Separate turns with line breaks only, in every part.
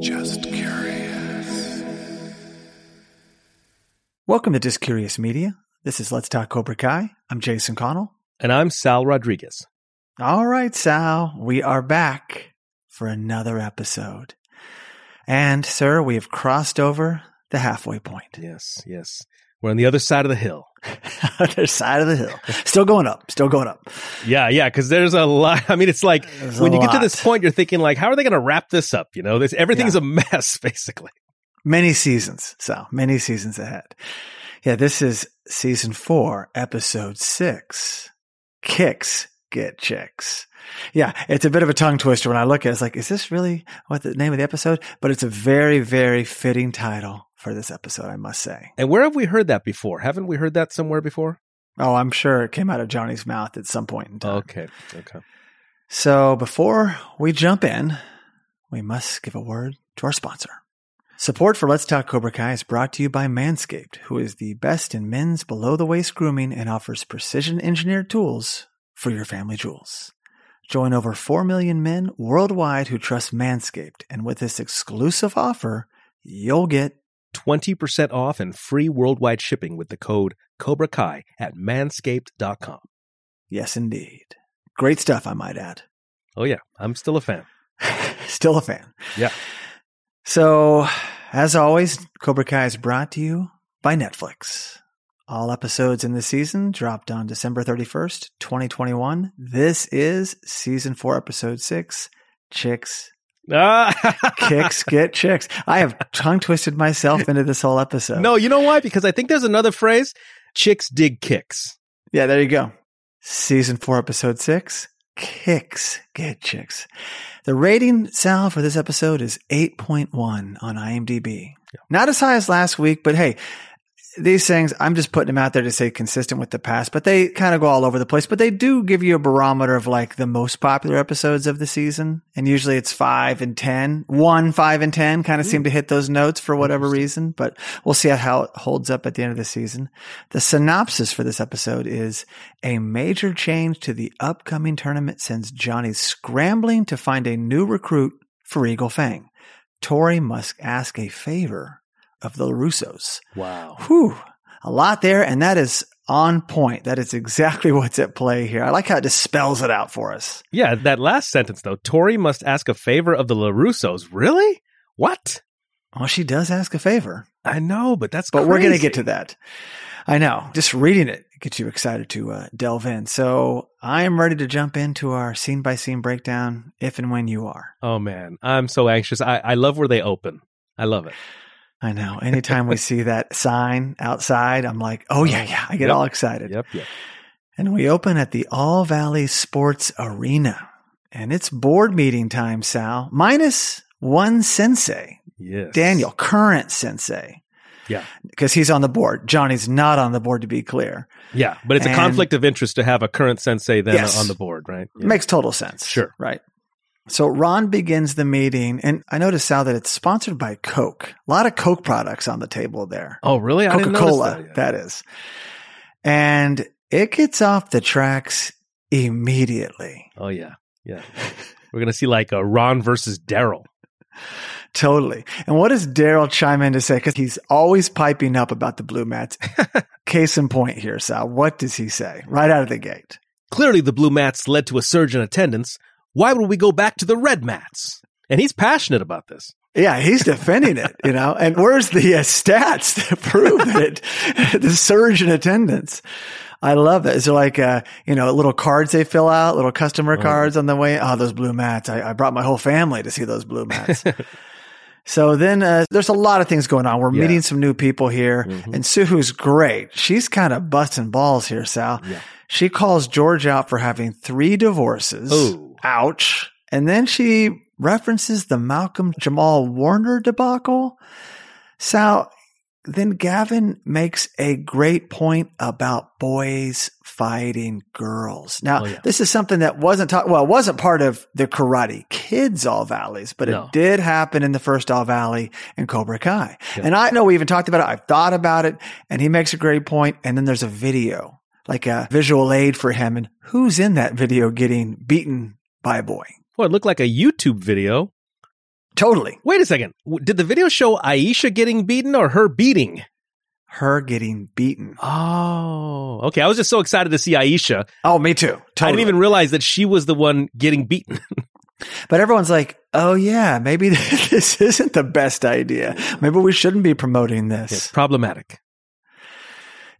Just curious.
Welcome to Just Curious Media. This is Let's Talk Cobra Kai. I'm Jason Connell.
And I'm Sal Rodriguez.
All right, Sal, we are back for another episode. And, sir, we have crossed over the halfway point.
Yes, yes. We're on the other side of the hill.
other side of the hill. Still going up, still going up.
Yeah, yeah, because there's a lot. I mean, it's like
There's
when you get to this point, you're thinking like, how are they going to wrap this up? You know, this everything's a mess, basically.
Many seasons, So many seasons ahead. Yeah, this is season four, episode six. Kicks get chicks. Yeah, it's a bit of a tongue twister when I look at it. It's like, is this really what the name of the episode? But it's a very, very fitting title for this episode, I must say.
And where have we heard that before? Haven't we heard that somewhere before?
Oh, I'm sure it came out of Johnny's mouth at some point in time.
Okay, okay.
So before we jump in, we must give a word to our sponsor. Support for Let's Talk Cobra Kai is brought to you by Manscaped, who is the best in men's below the waist grooming and offers precision engineered tools for your family jewels. Join over 4 million men worldwide who trust Manscaped, and with this exclusive offer, you'll get
20% off and free worldwide shipping with the code Cobra Kai at manscaped.com.
yes, indeed. Great stuff, I might add.
Oh, yeah, I'm still a fan.
Still a fan.
Yeah.
So, as always, Cobra Kai is brought to you by Netflix. All episodes in the season dropped on December 31st, 2021. This is season four, episode six Chicks!
Ah.
Kicks, Get Chicks. I have tongue twisted myself into this whole episode.
no, you know why? Because I think there's another phrase chicks dig kicks.
Yeah, there you go. Season four, episode six Kicks, Get Chicks. The rating, Sal, for this episode is 8.1 on IMDb. Not as high as last week, but hey, these things, I'm just putting them out there to stay consistent with the past, but they kind of go all over the place. But they do give you a barometer of like the most popular episodes of the season. And usually it's five and 10. One, five, and 10 kind of mm-hmm. seem to hit those notes for whatever reason, but we'll see how it holds up at the end of the season. The synopsis for this episode is a major change to the upcoming tournament sends Johnny scrambling to find a new recruit for Eagle Fang. Tori must ask a favor of the Russos.
Wow.
Whew, a lot there, and that is on point. That is exactly what's at play here. I like how it just spells it out for us.
Yeah, that last sentence, though. Tori must ask a favor of the LaRussos. Really? What?
Well, she does ask a favor,
I know, but that's
but we're going to get to that. I know. Just reading it gets you excited to uh, delve in. So I am ready to jump into our scene by scene breakdown if and when you are.
Oh man, I'm so anxious. I, I love where they open. I love it.
I know. Anytime we see that sign outside, I'm like, oh, yeah, oh, yeah. I get
Yep.
all excited.
Yep, yep.
And we open at the All Valley Sports Arena. And it's board meeting time, Sal, minus one sensei,
Yes.
Daniel, current sensei.
Yeah.
Because he's on the board. Johnny's not on the board, to be clear.
Yeah, but it's a conflict of interest to have a current sensei then
Yes.
on the board, right? Yeah.
Makes total sense.
Sure.
Right. So Ron begins the meeting, and I noticed, Sal, that it's sponsored by Coke. A lot of Coke products on the table there.
oh, really?
Coca Cola,
that
that is. And it gets off the tracks immediately.
Oh, yeah. Yeah. We're going to see like a Ron versus Daryl.
Totally. And what does Daryl chime in to say? Because he's always piping up about the blue mats. Case in point here, Sal. What does he say right out of the gate?
Clearly, the blue mats led to a surge in attendance. Why would we go back to the red mats? And he's passionate about this.
Yeah, he's defending it, you know. And where's the uh, stats to prove it, the surge in attendance? I love it. Is there like, uh, you know, little cards they fill out, little customer cards on the way? Oh, those blue mats. I, I brought my whole family to see those blue mats. so then, uh, there's a lot of things going on. We're
Yeah.
meeting some new people here
Mhm.
and Suhu's great. She's kind of busting balls here, Sal.
Yeah.
She calls George out for having three divorces.
Oh.
Ouch. And then she references the Malcolm Jamal Warner debacle. Sal, then Gavin makes a great point about boys fighting girls. Now,
Oh, yeah.
this is something that wasn't taught, well, it wasn't part of the Karate Kids All Valleys, but
No.
it did happen in the first All Valley in Cobra Kai.
Yeah.
And I know we even talked about it. I've thought about it and he makes a great point. And then there's a video, like a visual aid for him. And who's in that video getting beaten by a boy?
Well, it looked like a YouTube video.
Totally.
Wait a second. Did the video show Aisha getting beaten or her beating?
Her getting beaten.
Oh, okay. I was just so excited to see Aisha.
Oh, me too.
I didn't even realize that she was the one getting beaten.
But everyone's like, oh, yeah, maybe this isn't the best idea. Maybe we shouldn't be promoting this.
it's problematic.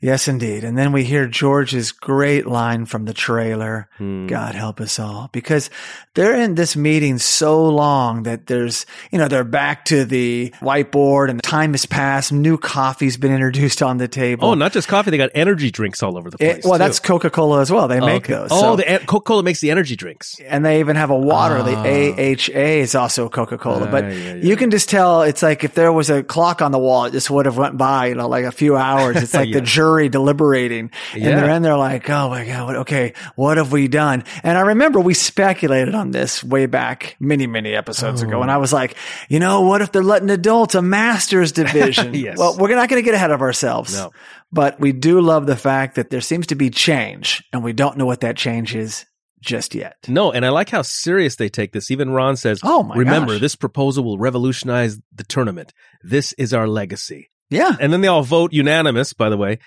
Yes, indeed. And then we hear George's great line from the trailer.
Hmm.
God help us all. Because they're in this meeting so long that there's, you know, they're back to the whiteboard and time has passed. New coffee's been introduced on the table.
Oh, not just coffee. They got energy drinks all over the
It-
place.
well,
too.
that's Coca Cola as well. They
Oh,
make
okay.
those.
Oh,
So-
the Coca Cola makes the energy drinks.
and they even have a water. The
Ah.
AHA is also Coca Cola. But
Ah, yeah, yeah.
you can just tell it's like if there was a clock on the wall, it just would have went by, you know, like a few hours. It's like the
Yeah.
Jury deliberating. And
Yeah.
they're in there like, oh my God, okay, what have we done? And I remember we speculated on this way back many, many episodes ago.
Oh.
And I was like, you know, what if they're letting adults a master's division?
Yes.
Well, we're not going to get ahead of ourselves.
No.
But we do love the fact that there seems to be change and we don't know what that change is just yet.
No, and I like how serious they take this. Even Ron says,
Oh my
remember,
gosh.
this proposal will revolutionize the tournament. This is our legacy.
Yeah.
And then they all vote unanimous, by the way.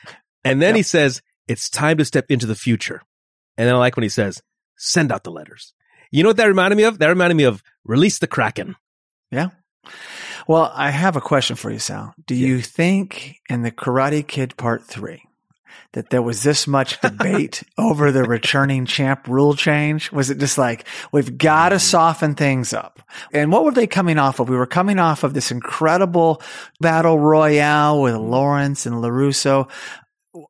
And then
Yep.
he says, it's time to step into the future. And then I like when he says, send out the letters. You know what that reminded me of? That reminded me of release the Kraken.
Yeah. Well, I have a question for you, Sal. Do you think in the Karate Kid Part 3 that there was this much debate over the returning champ rule change? Was it just like, we've got to mm. soften things up? And what were they coming off of? We were coming off of this incredible battle royale with mm. Lawrence and LaRusso.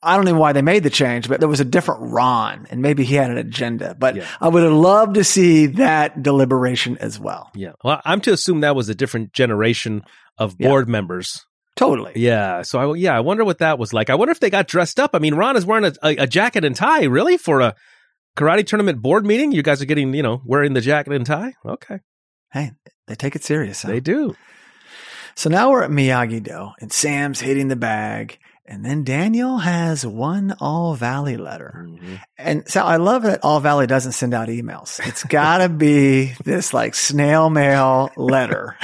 I don't know why they made the change, but there was a different Ron and maybe he had an agenda, but
Yeah.
I would have loved to see that deliberation as well.
Yeah. Well, I'm to assume that was a different generation of
Yeah.
board members.
Totally.
Yeah. So I, yeah, I wonder what that was like. I wonder if they got dressed up. I mean, Ron is wearing a, a, a jacket and tie, really, for a karate tournament board meeting. You guys are getting, you know, wearing the jacket and tie. Okay.
Hey, they take it serious. huh?
They do.
So now we're at Miyagi Do, and Sam's hitting the bag, and then Daniel has one All Valley letter.
Mm-hmm.
And so I love that All Valley doesn't send out emails. It's got to be this like snail mail letter.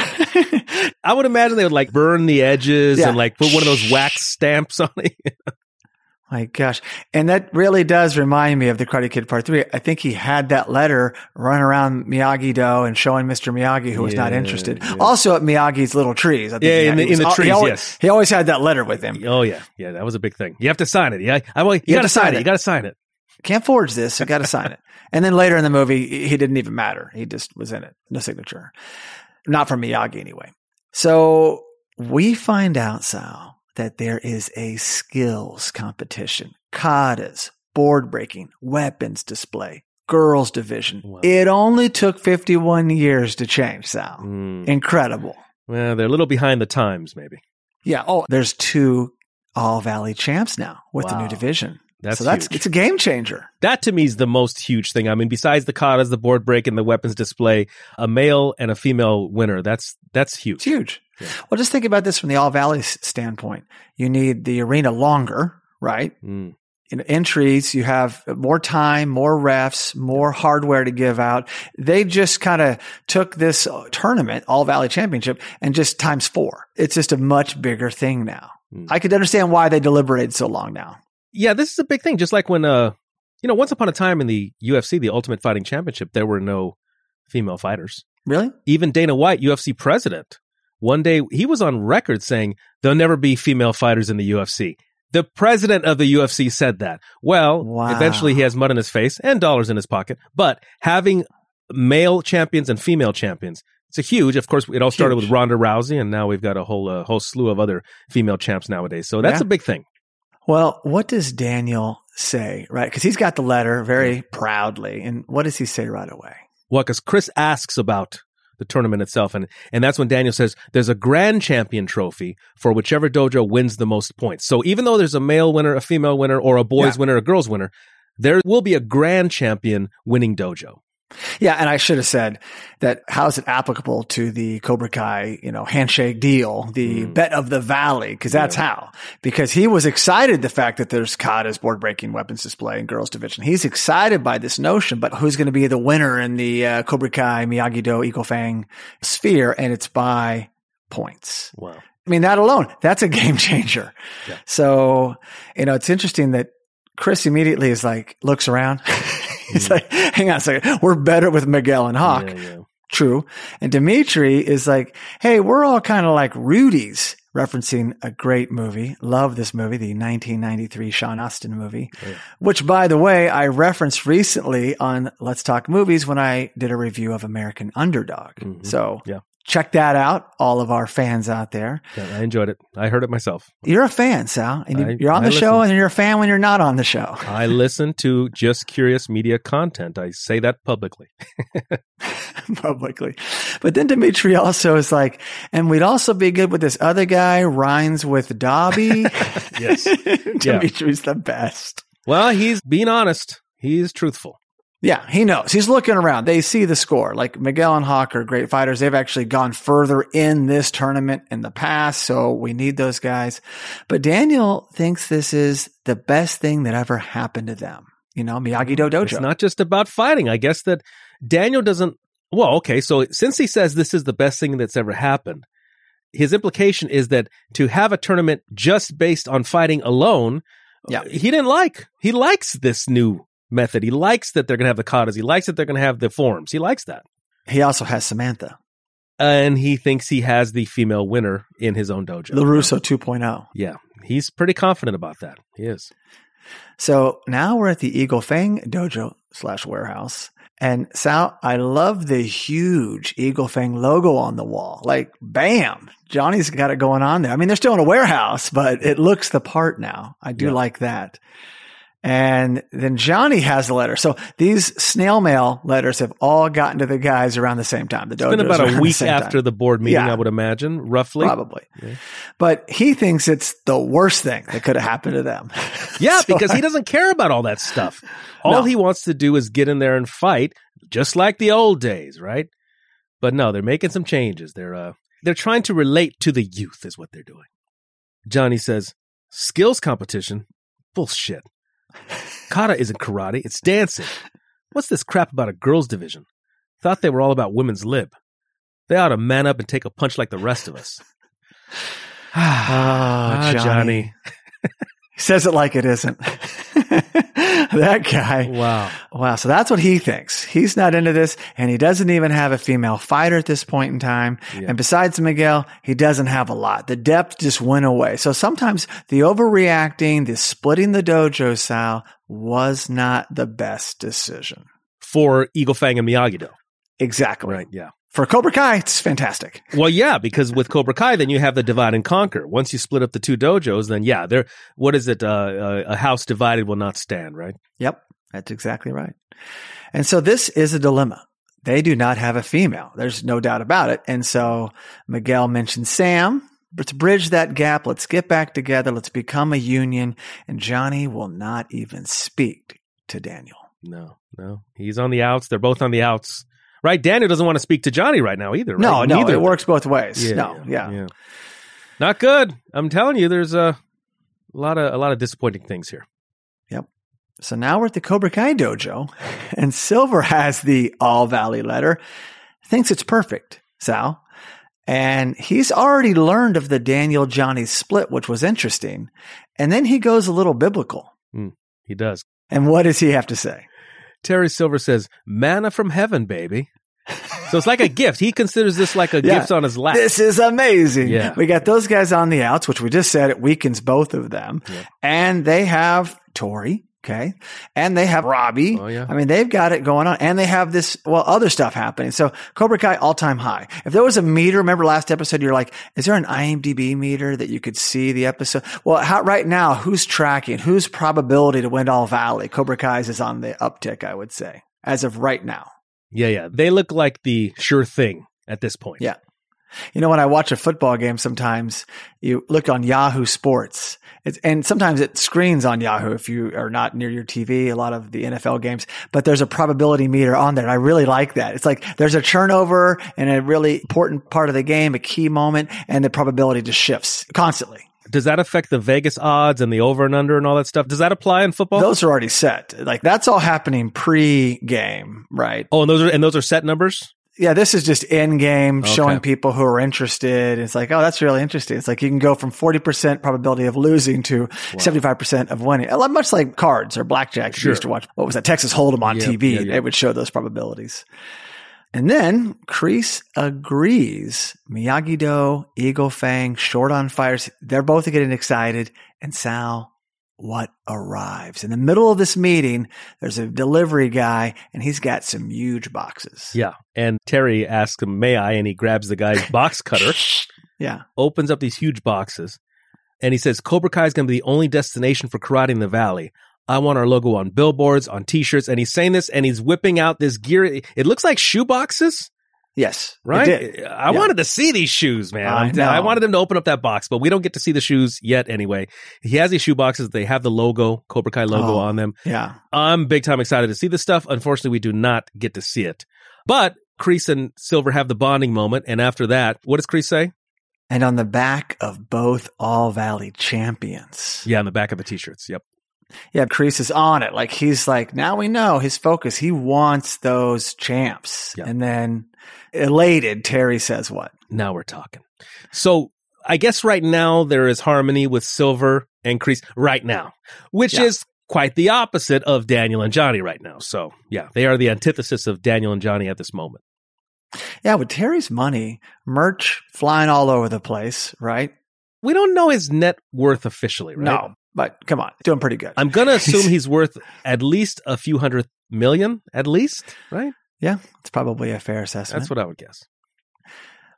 I would imagine they would like burn the edges
Yeah.
and like put one of those wax stamps on it.
My gosh. And that really does remind me of the Karate Kid Part 3. I think he had that letter run around Miyagi Do and showing Mr. Miyagi who was not interested.
yeah.
Also at Miyagi's little trees. I think
Yeah, in the- in the trees,
He always,
yes.
he always had that letter with him.
oh yeah, yeah, that was a big thing. You have to sign it. Yeah, I, well, you,
You
got to
sign
it.
it.
You got to sign it.
can't forge this. You got to sign it. And then later in the movie, he didn't even matter. He just was in it. No signature. Not from Miyagi anyway. So we find out, Sal, that there is a skills competition. Katas, board breaking, weapons display, girls division.
Wow.
It only took 51 years to change, Sal.
Mm.
Incredible.
Well, they're a little behind the times, maybe.
Yeah. Oh, there's two All Valley champs now with the new division.
That's
so that's,
huge.
it's a game changer.
that to me is the most huge thing. I mean, besides the katas, the board break, and the weapons display, a male and a female winner. That's that's huge.
It's
huge. Yeah.
Well, just think about this from the All Valley standpoint. You need the arena longer, right?
Mm.
In entries, you have more time, more refs, more hardware to give out. They just kind of took this uh, tournament, All Valley Championship, and just times four. It's just a much bigger thing now.
Mm.
I could understand why they deliberated so long now.
Yeah, this is a big thing. Just like when, uh, you know, once upon a time in the UFC, the Ultimate Fighting Championship, there were no female fighters.
Really?
Even Dana White, UFC president, one day he was on record saying there'll never be female fighters in the UFC. The president of the UFC said that. Well,
Wow.
eventually he has mud in his face and dollars in his pocket, but having male champions and female champions, it's a huge. Of course, it all started
Huge.
with Ronda Rousey, and now we've got a whole uh, whole slew of other female champs nowadays. So that's
Yeah.
a big thing.
Well, what does Daniel say, right? Because he's got the letter very proudly. And what does he say right away?
Well, because Chris asks about the tournament itself, and and that's when Daniel says there's a grand champion trophy for whichever dojo wins the most points. So even though there's a male winner, a female winner, or a boys
Yeah.
winner, a girls winner, there will be a grand champion winning dojo.
Yeah, and I should have said that how is it applicable to the Cobra Kai, you know, handshake deal, the
Mm.
bet of the valley? Because that's how. Because he was excited the fact that there's Kata's board breaking weapons display in girls division. He's excited by this notion, but who's going to be the winner in the uh, Cobra Kai Miyagi Do Eagle Fang sphere? And it's by points.
Wow.
I mean, that alone, that's a game changer.
Yeah.
So, you know, it's interesting that Chris immediately is like, looks around. He's like, hang on a second. We're better with Miguel and Hawk.
Mm. Yeah, yeah.
True. And Dimitri is like, hey, we're all kind of like Rudy's, referencing a great movie. Love this movie, the 1993 Sean Astin movie,
Yeah.
which by the way, I referenced recently on Let's Talk Movies when I did a review of American Underdog.
Mhm.
So
Yeah.
Check that out, all of our fans out there.
Yeah, I enjoyed it. I heard it myself.
You're a fan, Sal, and
I-
you're on the show and you're a fan when you're not on the show.
I listen to just curious media content. I say that publicly.
publicly. But then Dimitri also is like, and we'd also be good with this other guy, Rhines with Dobby.
Yes.
Dimitri's the best.
Well, he's being honest. He's truthful.
Yeah, he knows. He's looking around. They see the score. Like Miguel and Hawk are great fighters. They've actually gone further in this tournament in the past. So we need those guys. But Daniel thinks this is the best thing that ever happened to them. You know, Miyagi Do Dojo.
It's not just about fighting. I guess that Daniel doesn't. Well, okay. So since he says this is the best thing that's ever happened, his implication is that to have a tournament just based on fighting alone,
Yeah.
he didn't like. He likes this new method. He likes that they're going to have the katas. He likes that they're going to have the forms. He likes that.
he also has Samantha,
And he thinks he has the female winner in his own dojo.
LaRusso 2.0.
Yeah. He's pretty confident about that. He is.
So now we're at the Eagle Fang dojo slash warehouse. And Sal, I love the huge Eagle Fang logo on the wall. Like, bam, Johnny's got it going on there. I mean, they're still in a warehouse, but it looks the part now. I do
Yeah.
like that. And then Johnny has the letter. So these snail mail letters have all gotten to the guys around the same time. The
It's been about a week
same
after
time.
the board meeting,
Yeah.
I would imagine, roughly.
Probably.
Yeah.
But he thinks it's the worst thing that could have happened to them.
Yeah,
So
because
I-
he doesn't care about all that stuff. All
No.
he wants to do is get in there and fight, just like the old days, right? But no, they're making some changes. They're uh they're trying to relate to the youth is what they're doing. Johnny says, "Skills competition? Bullshit. Kata isn't karate, it's dancing. What's this crap about a girls division? Thought they were all about women's lib. They ought to man up and take a punch like the rest of us."
Oh,
Ah,
Johnny. He says it like it isn't. that guy.
Wow.
Wow. So that's what he thinks. He's not into this and he doesn't even have a female fighter at this point in time.
Yeah.
And besides Miguel, he doesn't have a lot. The depth just went away. So sometimes the overreacting, the splitting the dojo style was not the best decision.
For Eagle Fang and Miyagi Do.
Exactly. Right.
Yeah.
For Cobra Kai, it's fantastic.
Well, yeah, because with Cobra Kai, then you have the divide and conquer. Once you split up the two dojos, then yeah, there. What is it? Uh, uh, a house divided will not stand, right?
Yep, that's exactly right. And so this is a dilemma. They do not have a female. There's no doubt about it. And so Miguel mentioned Sam. Let's bridge that gap. Let's get back together. Let's become a union. And Johnny will not even speak to Daniel.
No, no, he's on the outs. They're both on the outs, right? Daniel doesn't want to speak to Johnny right now either. Right?
No, no,
Neither
it works both ways.
them.
no, yeah.
not good. I'm telling you, there's a lot of a lot of disappointing things here. Yep.
So now we're at the Cobra Kai dojo and Silver has the All Valley letter, thinks it's perfect, Sal. And he's already learned of the Daniel Johnny split, which was interesting. And then he goes a little biblical. Hmm.
He does.
And what does he have to say?
Terry Silver says, "Manna from heaven, baby." So it's like a gift. He considers this like a
Yeah.
gift on his lap.
This is amazing.
Yeah.
We got those guys on the outs, which we just said it weakens both of them.
Yeah.
And they have Tori. Okay. And they have Robbie.
Oh, yeah.
I mean, they've got it going on and they have this, well, other stuff happening. So Cobra Kai all time high. If there was a meter, remember last episode, you're like, is there an IMDb meter that you could see the episode? Well, how, right now, who's tracking? Who's probability to win All Valley? Cobra Kai's is on the uptick, I would say, as of right now.
Yeah, yeah. They look like the sure thing at this point.
Yeah. You know, when I watch a football game, sometimes you look on Yahoo Sports, it's, and sometimes it screens on Yahoo if you are not near your TV. A lot of the NFL games, but there's a probability meter on there. And I really like that. It's like there's a turnover and a really important part of the game, a key moment, and the probability just shifts constantly.
Does that affect the Vegas odds and the over and under and all that stuff? Does that apply in football?
Those are already set. Like that's all happening pre-game, right?
oh, and those are and those are set numbers.
Yeah, this is just in game
Okay.
showing people who are interested. It's like, oh, that's really interesting. It's like you can go from 40% probability of losing to 75% of winning. A lot much like cards or blackjack. You used to watch, what was that? Texas Hold'em on
Yeah,
TV.
yeah.
It would show those probabilities. And then Kreese agrees. Miyagi Do, Eagle Fang, Short on Fires, they're both getting excited. And Sal, what arrives? In the middle of this meeting, there's a delivery guy and he's got some huge boxes.
Yeah. And Terry asks him, "May I?" And he grabs the guy's box cutter,
Yeah.
opens up these huge boxes, and he says, "Cobra Kai is going to be the only destination for karate in the valley." I want our logo on billboards, on T-shirts, and he's saying this, and he's whipping out this gear. It looks like shoe boxes.
Yes.
right? I
Yeah.
wanted to see these shoes, man.
I
I wanted them to open up that box, but we don't get to see the shoes yet anyway. He has these shoe boxes. They have the logo, Cobra Kai logo
Oh.
on them.
Yeah.
I'm big time excited to see this stuff. Unfortunately, we do not get to see it. But Kreese and Silver have the bonding moment. And after that, what does Kreese say?
And on the back of both All Valley champions.
Yeah, on the back of the t-shirts. Yep.
Yeah, Kreese is on it. Like he's like, now we know his focus. He wants those champs.
Yeah.
And then elated, Terry says what?
Now we're talking. So I guess right now there is harmony with Silver and Kreese right now, which
Yeah.
is quite the opposite of Daniel and Johnny right now. So yeah, they are the antithesis of Daniel and Johnny at this moment.
Yeah, with Terry's money, merch flying all over the place, right?
We don't know his net worth officially, right?
No, but come on, doing pretty good.
I'm going to assume he's worth at least a few hundred million, at least, right?
Yeah, it's probably a fair assessment.
That's what I would guess.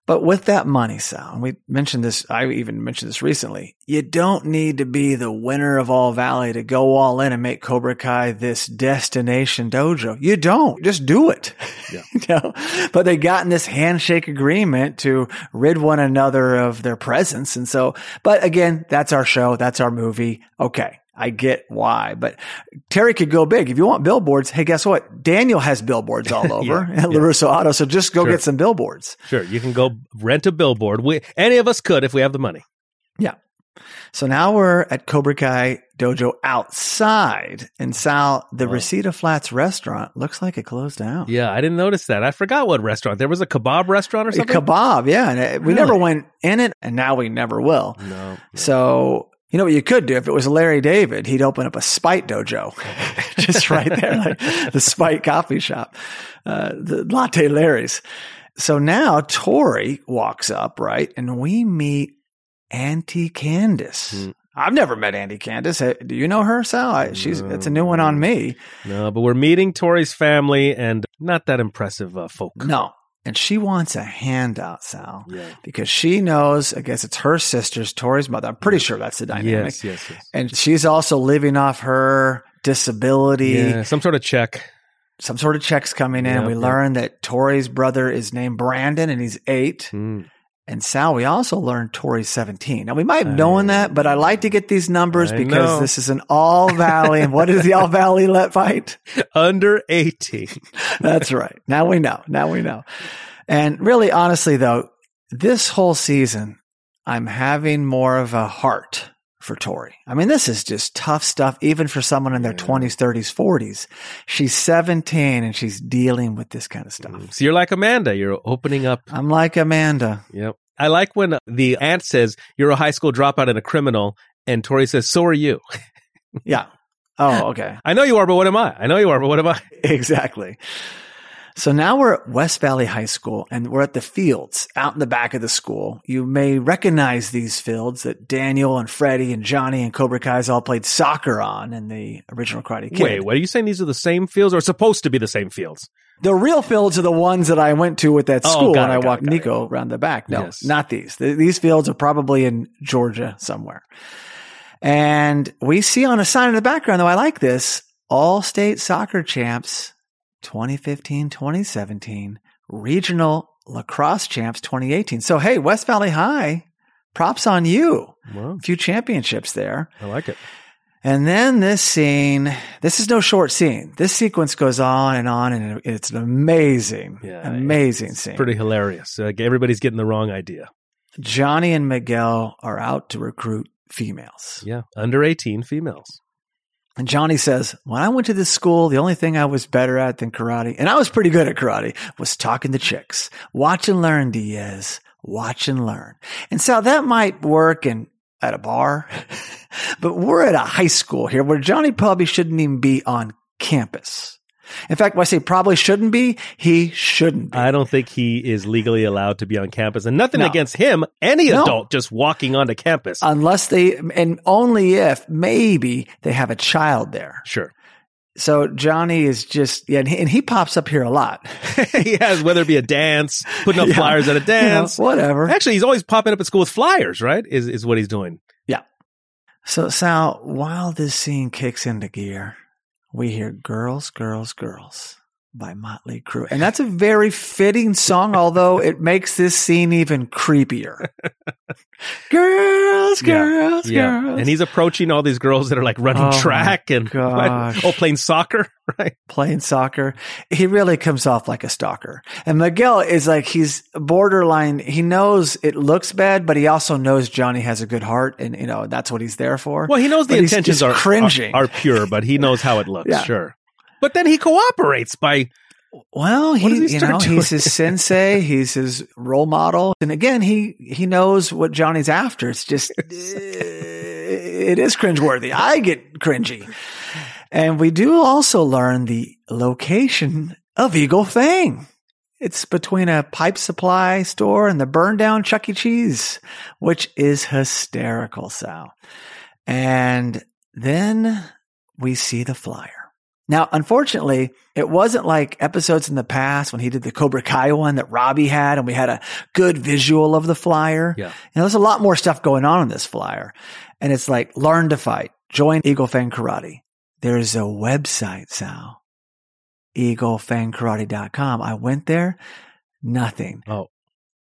But with that money, Sal, and we mentioned this, I even mentioned this recently, you don't need to be the winner of All Valley to go all in and make Cobra Kai this destination dojo. You don't. Just do it.
Yeah.
you know? But they got in this handshake agreement to rid one another of their presence. And so, but again, that's our show. That's our movie. Okay. I get why, but Terry could go big. If you want billboards, hey, guess what? Daniel has billboards all over
Yeah,
at
yeah.
LaRusso Auto. So just go
Sure.
get some billboards.
Sure, you can go rent a billboard. We, any of us could if we have the money. Yeah.
So now we're at Cobra Kai Dojo outside. And Sal, the
Wow.
Reseda Flats restaurant looks like it closed down.
Yeah, I didn't notice that. I forgot what restaurant. There was a kebab restaurant or something?
A kebab, yeah. And it- we never went in it, and now we never will.
No. no.
So, you know what you could do? If it was Larry David, he'd open up a Spite Dojo just right there, like the Spite coffee shop, uh, the Latte Larry's. So now Tori walks up, right? And we meet Auntie Candace.
Hmm.
I've never met Auntie Candace. Uh, Do you know her, Sal? I, she's, it's a new one on me.
No, but we're meeting Tori's family and not that impressive uh, folk.
No. And she wants a handout, Sal,
Yeah.
because she knows, I guess it's her sister's, Tori's mother. I'm pretty sure that's the dynamic.
Yes, yes, yes.
And she's also living off her disability.
Yeah, some sort of check.
Some sort of checks coming in.
Yep,
we
yep.
learn that Tori's brother is named Brandon and he's eight.
Mm.
And Sal, we also learned Tori's 17. Now we might have known that, but I like to get these numbers
I
because
know.
this is an all valley. and what is the all valley let fight?
Under 18.
That's right. Now we know. Now we know. And really, honestly, though, this whole season, I'm having more of a heart for Tori. I mean, this is just tough stuff, even for someone in their
Yeah.
20s, 30s, 40s. She's 17 and she's dealing with this kind of mm-hmm. stuff.
So you're like Amanda. You're opening up.
I'm like Amanda.
Yep. I like when uh, the aunt says, You're a high school dropout and a criminal. And Tori says, So are you.
Yeah. Oh, okay.
I know you are, but what am I? I know you are, but what am I?
exactly. So now we're at West Valley High School and we're at the fields out in the back of the school. You may recognize these fields that Daniel and Freddie and Johnny and Cobra Kai's all played soccer on in the original Karate Kid.
Wait, what are you saying? These are the same fields or supposed to be the same fields?
The real fields are the ones that I went to with that
Oh,
school
it,
I
it,
walked
it.
Nico around the back. No,
Yes.
not these. Th- These fields are probably in Georgia somewhere. And we see on a sign in the background, though I like this, all state soccer champs 2015, 2017, regional lacrosse champs 2018. So, hey, West Valley High, props on you.
Well,
A few championships there.
I like it.
And then this scene, this is no short scene. This sequence goes on and on, and it's an amazing,
Yeah,
amazing scene.
Pretty hilarious. Like everybody's getting the wrong idea.
Johnny and Miguel are out to recruit females.
Yeah, under 18 females.
And Johnny says, When I went to this school, the only thing I was better at than karate, and I was pretty good at karate, was talking to chicks. Watch and learn, Diaz. Watch and learn. And so that might work in at a bar, but we're at a high school here where Johnny probably shouldn't even be on campus. In fact, when I say probably shouldn't be, he shouldn't be.
I don't think he is legally allowed to be on campus, and nothing
No.
against him. Any
No.
adult just walking onto campus.
unless they, and only if maybe they have a child there.
sure.
So Johnny is just, yeah, and he, and he pops up here a lot.
he has, whether it be a dance, putting up
Yeah.
flyers at a
You know,
dance.
whatever.
Actually, he's always popping up at school with flyers, right? Is is what he's doing. Yeah.
So Sal, while this scene kicks into gear, we hear "Girls, Girls, Girls" by Motley Crue, and that's a very fitting song. although it makes this scene even creepier. girls,
Yeah.
girls,
Yeah.
girls,
And he's approaching all these girls that are like running
Oh,
track and
gosh.
oh, playing soccer, right?
playing soccer. He really comes off like a stalker. And Miguel is like, he's borderline. He knows it looks bad, but he also knows Johnny has a good heart and, you know, that's what he's there for.
Well, he knows the
But
intentions are,
cringing.
are are pure, but he knows how it looks.
Yeah.
Sure. But then he cooperates by
Well, he,
he
you know,
doing?
he's his sensei, he's his role model, and again, he he knows what Johnny's after. It's just it is cringeworthy. I get cringy, and we do also learn the location of Eagle Fang. It's between a pipe supply store and the burned down Chuck E. Cheese, which is hysterical, Sal. And then we see the flyer. Now, unfortunately, it wasn't like episodes in the past when he did the Cobra Kai one that Robbie had and we had a good visual of the flyer.
Yeah.
You know, there's a lot more stuff going on in this flyer. And it's like, learn to fight, join Eagle Fang Karate. There's a website, Sal. EagleFangKarate.com. I went there, nothing.
Oh.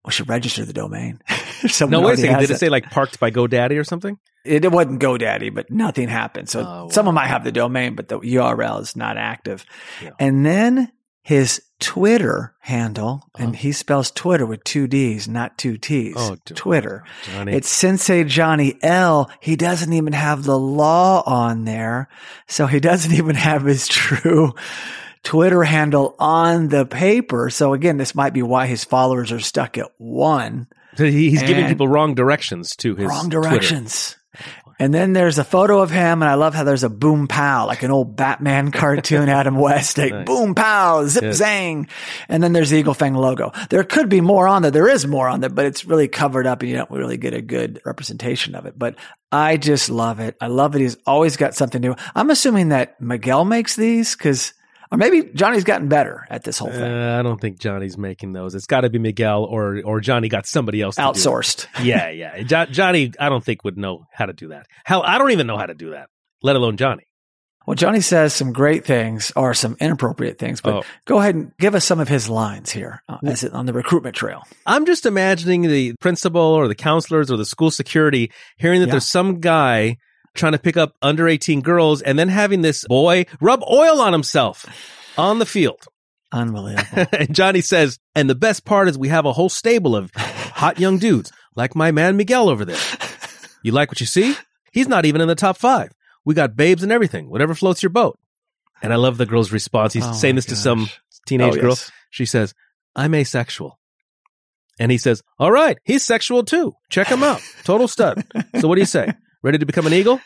We should register the domain.
No, wait a second. Did it say like parked by GoDaddy or something?
It, it wasn't GoDaddy, but nothing happened. So
Oh, wow.
someone might have the domain, but the URL is not active.
Yeah.
And then his Twitter handle, and
Uh-huh.
he spells Twitter with two D's, not two T's.
Oh,
Twitter.
Johnny.
It's Sensei Johnny L. He doesn't even have the law on there. So he doesn't even have his true Twitter handle on the paper. So again, this might be why his followers are stuck at one.
So he- he's giving people wrong directions to his
wrong
Twitter.
And then there's a photo of him, and I love how there's a boom pow, like an old Batman cartoon, Adam West, like
Nice.
boom pow, zip
Yes.
zang. And then there's the Eagle Fang logo. There could be more on there. There is more on there, but it's really covered up and you don't really get a good representation of it. But I just love it. I love it. He's always got something new. I'm assuming that Miguel makes these because, or maybe Johnny's gotten better at this whole thing.
Uh, I don't think Johnny's making those. It's got to be Miguel or or Johnny got somebody else to do it.
Outsourced.
Yeah, yeah. Jo- Johnny, I don't think would know how to do that. Hell, I don't even know how to do that. Let alone Johnny.
Well, Johnny says some great things or some inappropriate things, but
Oh.
go ahead and give us some of his lines here uh, as it, on the recruitment trail.
I'm just imagining the principal or the counselors or the school security hearing that
Yeah.
there's some guy trying to pick up under 18 girls and then having this boy rub oil on himself on the field.
Unbelievable.
and Johnny says, and the best part is we have a whole stable of hot young dudes like my man Miguel over there. You like what you see? He's not even in the top five. We got babes and everything, whatever floats your boat. And I love the girl's response. He's
Oh
saying
my
this to some teenage
Oh,
girl.
yes.
She says, I'm asexual. And he says, All right, he's sexual too. Check him out. Total stud. so what do you say? Ready to become an eagle?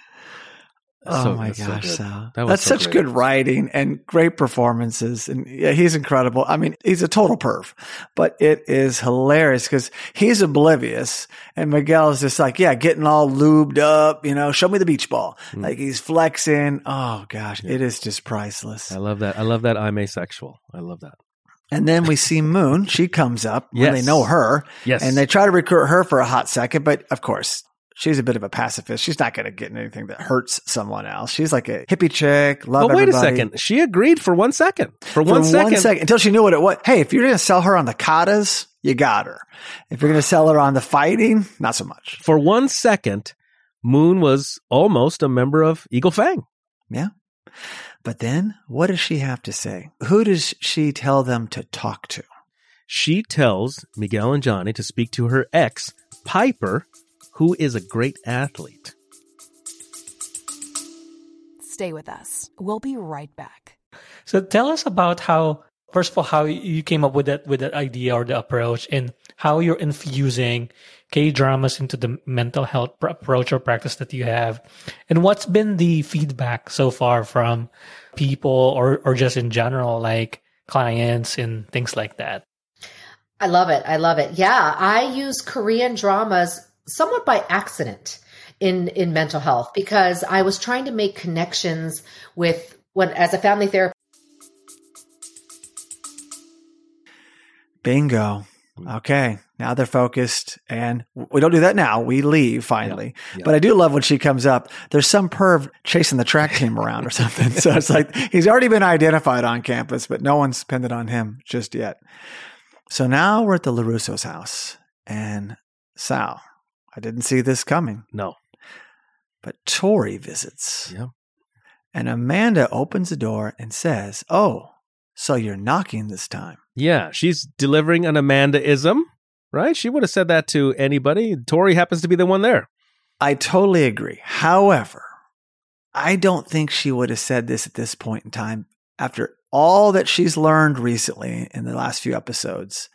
Oh
so-
my
so
gosh,
good.
Sal.
That
That's
so
such
great.
good writing and great performances. And yeah, he's incredible. I mean, he's a total perv, but it is hilarious because he's oblivious and Miguel is just like, yeah, getting all lubed up, you know, show me the beach ball.
Mm.
Like he's flexing. Oh gosh, it is just priceless.
I love that. I love that I'm asexual. I love that.
And then we see Moon. She comes up when
Yes.
they know her
Yes.
and they try to recruit her for a hot second, but of course, she's a bit of a pacifist. She's not going to get in anything that hurts someone else. She's like a hippie chick. Love
But wait a second. She agreed for one second. For,
For
one second.
one second until she knew what it was. Hey, if you're going to sell her on the katas, you got her. If you're going to sell her on the fighting, not so much.
For one second, Moon was almost a member of Eagle Fang. Yeah.
But then, what does she have to say? Who does she tell them to talk to?
She tells Miguel and Johnny to speak to her ex, Piper, who is a great athlete.
Stay with us. We'll be right back.
So tell us about how, first of all, how you came up with that with that idea or the approach, and how you're infusing K dramas into the mental health pr- approach or practice that you have, and what's been the feedback so far from people or or just in general, like clients and things like that.
I love it. I love it. Yeah, I use Korean dramas somewhat by accident in in mental health because I was trying to make connections with when as a family therapist
Bingo. Okay. Now they're focused and we don't do that now. We leave finally.
Yeah.
But I do love when she comes up. There's some perv chasing the track team around or something. So it's like he's already been identified on campus, but no one's pinned it on him just yet. So now we're at the LaRusso's house and Sal, I didn't see this coming,
No.
but Tori visits.
Yeah.
And Amanda opens the door and says, Oh, so you're knocking this time.
Yeah, she's delivering an Amandaism, right? She would have said that to anybody. Tori happens to be the one there.
I totally agree. However, I don't think she would have said this at this point in time after all that she's learned recently in the last few episodes.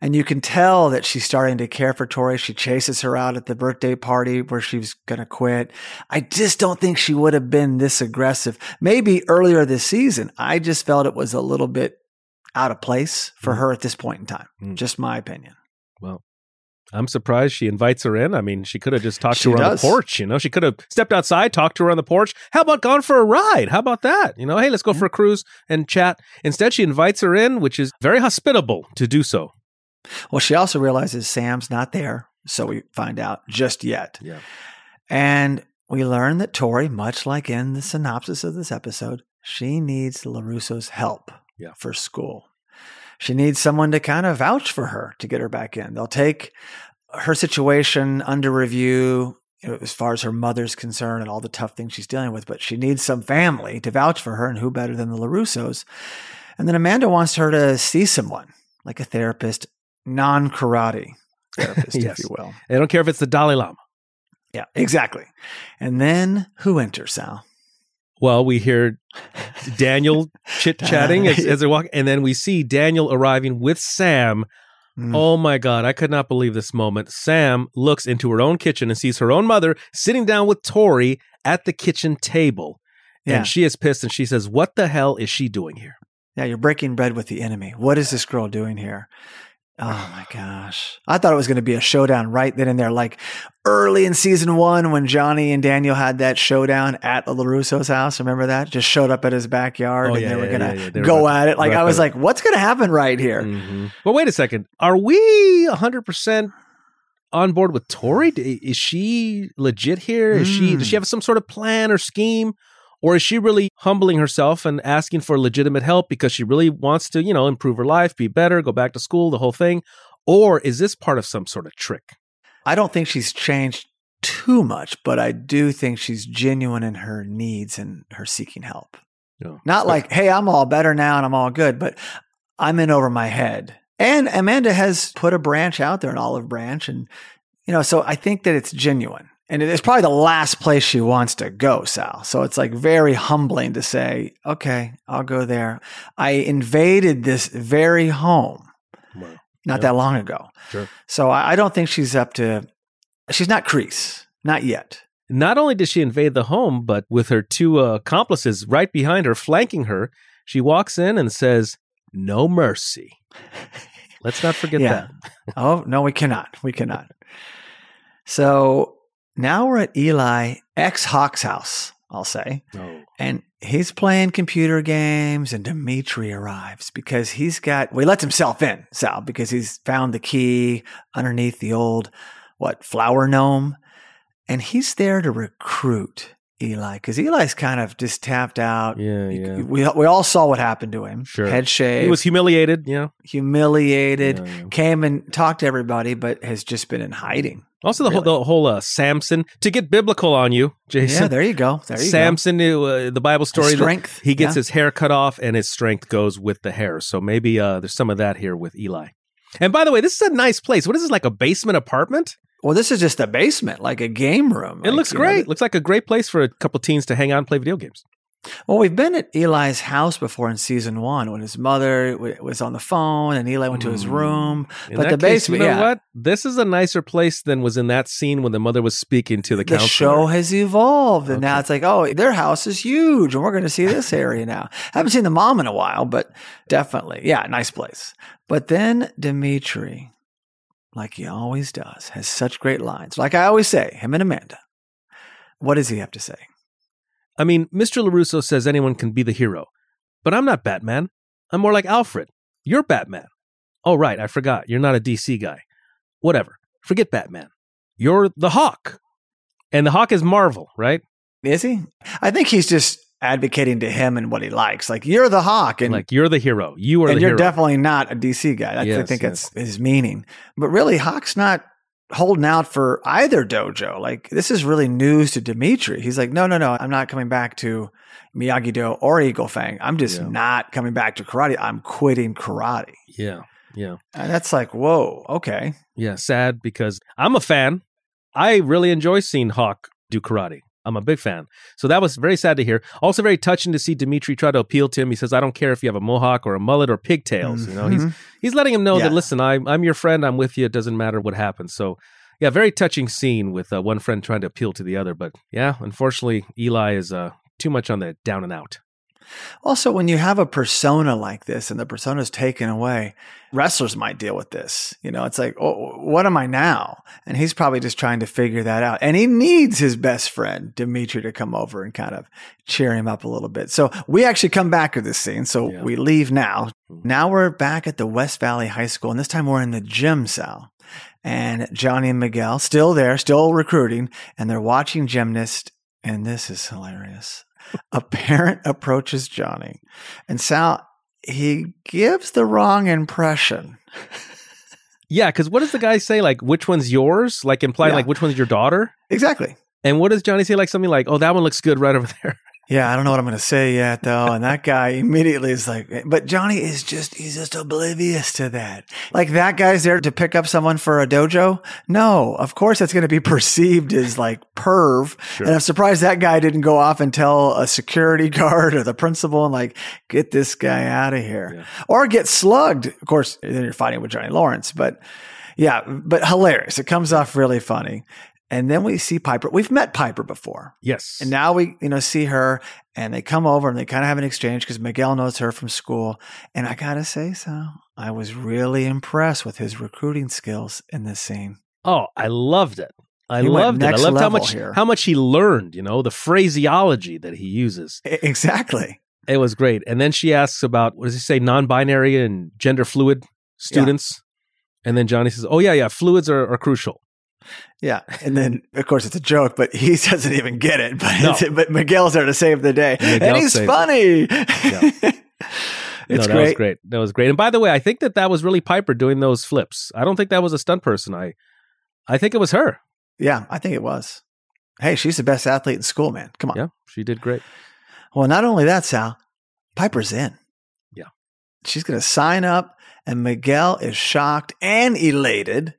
And you can tell that she's starting to care for Tori. She chases her out at the birthday party where she was going to quit. I just don't think she would have been this aggressive. Maybe earlier this season, I just felt it was a little bit out of place for
Mm.
her at this point in time.
Mm.
Just my opinion.
Well, I'm surprised she invites her in. I mean, she could have just talked
She
to her
does.
on the porch, you know? She could have stepped outside, talked to her on the porch. How about gone for a ride? How about that? You know, hey, let's go for a cruise and chat. Instead, she invites her in, which is very hospitable to do so.
Well, she also realizes Sam's not there. So we find out just yet.
Yeah.
And we learn that Tori, much like in the synopsis of this episode, she needs LaRusso's help
Yeah.
for school. She needs someone to kind of vouch for her to get her back in. They'll take her situation under review you know, as far as her mother's concerned and all the tough things she's dealing with, but she needs some family to vouch for her, and who better than the LaRussos? And then Amanda wants her to see someone, like a therapist, non karate therapist,
Yes.
if you will.
They don't care if it's the Dalai Lama.
Yeah, exactly. And then who enters, Sal?
Well, we hear Daniel chit chatting as, as they walk, and then we see Daniel arriving with Sam.
Mm.
Oh my God, I could not believe this moment. Sam looks into her own kitchen and sees her own mother sitting down with Tori at the kitchen table.
Yeah.
And she is pissed and she says, What the hell is she doing here?
Yeah, you're breaking bread with the enemy. What is this girl doing here? Oh my gosh. I thought it was going to be a showdown right then and there, like early in season one when Johnny and Daniel had that showdown at the LaRusso's house. Remember that? Just showed up at his backyard
Oh,
and
yeah,
they were
yeah,
going
yeah,
to go at it. Like I was like, what's going to happen right here?
Mhm. But wait a second. Are we 100% on board with Tori? Is she legit here? Is she, does she
Mm.
have some sort of plan or scheme? Or is she really humbling herself and asking for legitimate help because she really wants to, you know, improve her life, be better, go back to school, the whole thing? Or is this part of some sort of trick?
I don't think she's changed too much, but I do think she's genuine in her needs and her seeking help.
No.
Not like, hey, I'm all better now and I'm all good, but I'm in over my head. And Amanda has put a branch out there, an olive branch. And, you know, so I think that it's genuine. And it's probably the last place she wants to go, Sal. So it's like very humbling to say, okay, I'll go there. I invaded this very home
Wow.
not
Yeah.
that long ago.
Sure.
So I, I don't think she's up to, she's not Kreese, not yet.
Not only did she invade the home, but with her two uh, accomplices right behind her, flanking her, she walks in and says, No mercy. Let's not forget
Yeah.
that.
Oh, no, we cannot. We cannot. So now we're at Eli ex Hawk's house, I'll say.
No.
And he's playing computer games, and Dimitri arrives because he's got, well, he lets himself in, Sal, because he's found the key underneath the old, what, flower gnome. and he's there to recruit Eli because Eli's kind of just tapped out.
Yeah, yeah.
We we all saw what happened to him.
Sure.
head shaved,
He was humiliated, Yeah.
humiliated,
Yeah, yeah.
came and talked to everybody, but has just been in hiding.
Also, the whole the whole uh, Samson to get biblical on you, Jason.
Yeah, there you go. There you
Samson, uh, the Bible story, that
strength.
he gets
Yeah.
his hair cut off, and his strength goes with the hair. So maybe uh, there's some of that here with Eli. And by the way, this is a nice place. What is this like a basement apartment?
Well, this is just a basement, like a game room.
it
Like,
looks
you know,
great. looks like a great place for a couple teens to hang out and play video games.
Well, we've been at Eli's house before in season one when his mother w- was on the phone and Eli went to his
Mm.
room.
In
But the
case, you
basement,
know
yeah.
what? This is a nicer place than was in that scene when the mother was speaking to the,
The
counselor.
show has evolved, and now it's like, oh, their house is huge, and we're going to see this area now. I haven't seen the mom in a while, but definitely, yeah, nice place. But then Dimitri, like he always does, has such great lines. Like I always say, him and Amanda. What does he have to say?
I mean, Mr. LaRusso says anyone can be the hero, but I'm not Batman. I'm more like Alfred. You're Batman. Oh, right. I forgot. You're not a DC guy. Whatever. Forget Batman. You're the Hawk. And the Hawk is Marvel, right?
Is he? I think he's just advocating to him and what he likes. Like you're the hawk, and
like, you're the hero. You are
and
the
you're
hero.
definitely not a DC guy. That's, I think
yes.
that's his meaning. But really, Hawk's not holding out for either dojo. Like this is really news to Dimitri. He's like, no, no, no, I'm not coming back to Miyagi Do or Eagle Fang. I'm just
Yeah.
not coming back to karate. I'm quitting karate.
yeah. Yeah.
And that's like, whoa, okay.
Yeah. Sad because I'm a fan. I really enjoy seeing Hawk do karate. I'm a big fan. So that was very sad to hear. Also very touching to see Dimitri try to appeal to him. He says, I don't care if you have a mohawk or a mullet or pigtails. You know, he's
Mhm.
he's letting him know
Yeah.
that listen, I, I'm your friend. I'm with you. It doesn't matter what happens. So, yeah, very touching scene with uh, one friend trying to appeal to the other. But yeah, unfortunately, Eli is uh, too much on the down and out.
Also, when you have a persona like this and the persona is taken away, wrestlers might deal with this. You know, it's like, oh, what am I now? And he's probably just trying to figure that out. And he needs his best friend, Dimitri, to come over and kind of cheer him up a little bit. So we actually come back to this scene. So
Yeah.
we leave now. Hmm. Now we're back at the West Valley High School, and this time we're in the gym Sal. And Johnny and Miguel still there, still recruiting, and they're watching gymnast. And this is hilarious. A parent approaches Johnny, and Sal he gives the wrong impression.
Yeah, because what does the guy say? Like, which one's yours? Like, implying
Yeah.
like which one's your daughter?
Exactly.
And what does Johnny say? Like something like, "Oh, that one looks good right over there."
Yeah, I don't know what I'm going to say yet, though. And that guy immediately is like, but Johnny is just, he's just oblivious to that. Like that guy's there to pick up someone for a dojo. No, of course that's going to be perceived as like perv.
Sure.
And I'm surprised that guy didn't go off and tell a security guard or the principal and like, get this guy out of here
Yeah.
or get slugged. Of course, then you're fighting with Johnny Lawrence, but yeah, but hilarious. It comes off really funny. And then we see Piper. We've met Piper before.
Yes.
And now we, you know, see her and they come over and they kind of have an exchange because Miguel knows her from school. And I got to say so. I was really impressed with his recruiting skills in this scene.
oh, I loved it. I
He
loved it. I loved how much
here.
how much he learned. You know, the phraseology that he uses.
Exactly.
It was great. And then she asks about what does he say, non-binary and gender fluid students. And then Johnny says, "Oh yeah, yeah, fluids are, are crucial."
Yeah. And then, of course, it's a joke, but he doesn't even get it. But,
No.
but Miguel's there to save the day. And he's funny.
no,
it's
that was
great.
great. That was great. And by the way, I think that that was really Piper doing those flips. I don't think that was a stunt person. I, I think it was her.
Yeah, I think it was. Hey, she's the best athlete in school, man. Come on.
Yeah, she did great.
Well, not only that, Sal, Piper's in.
Yeah.
She's going to sign up, and Miguel is shocked and elated.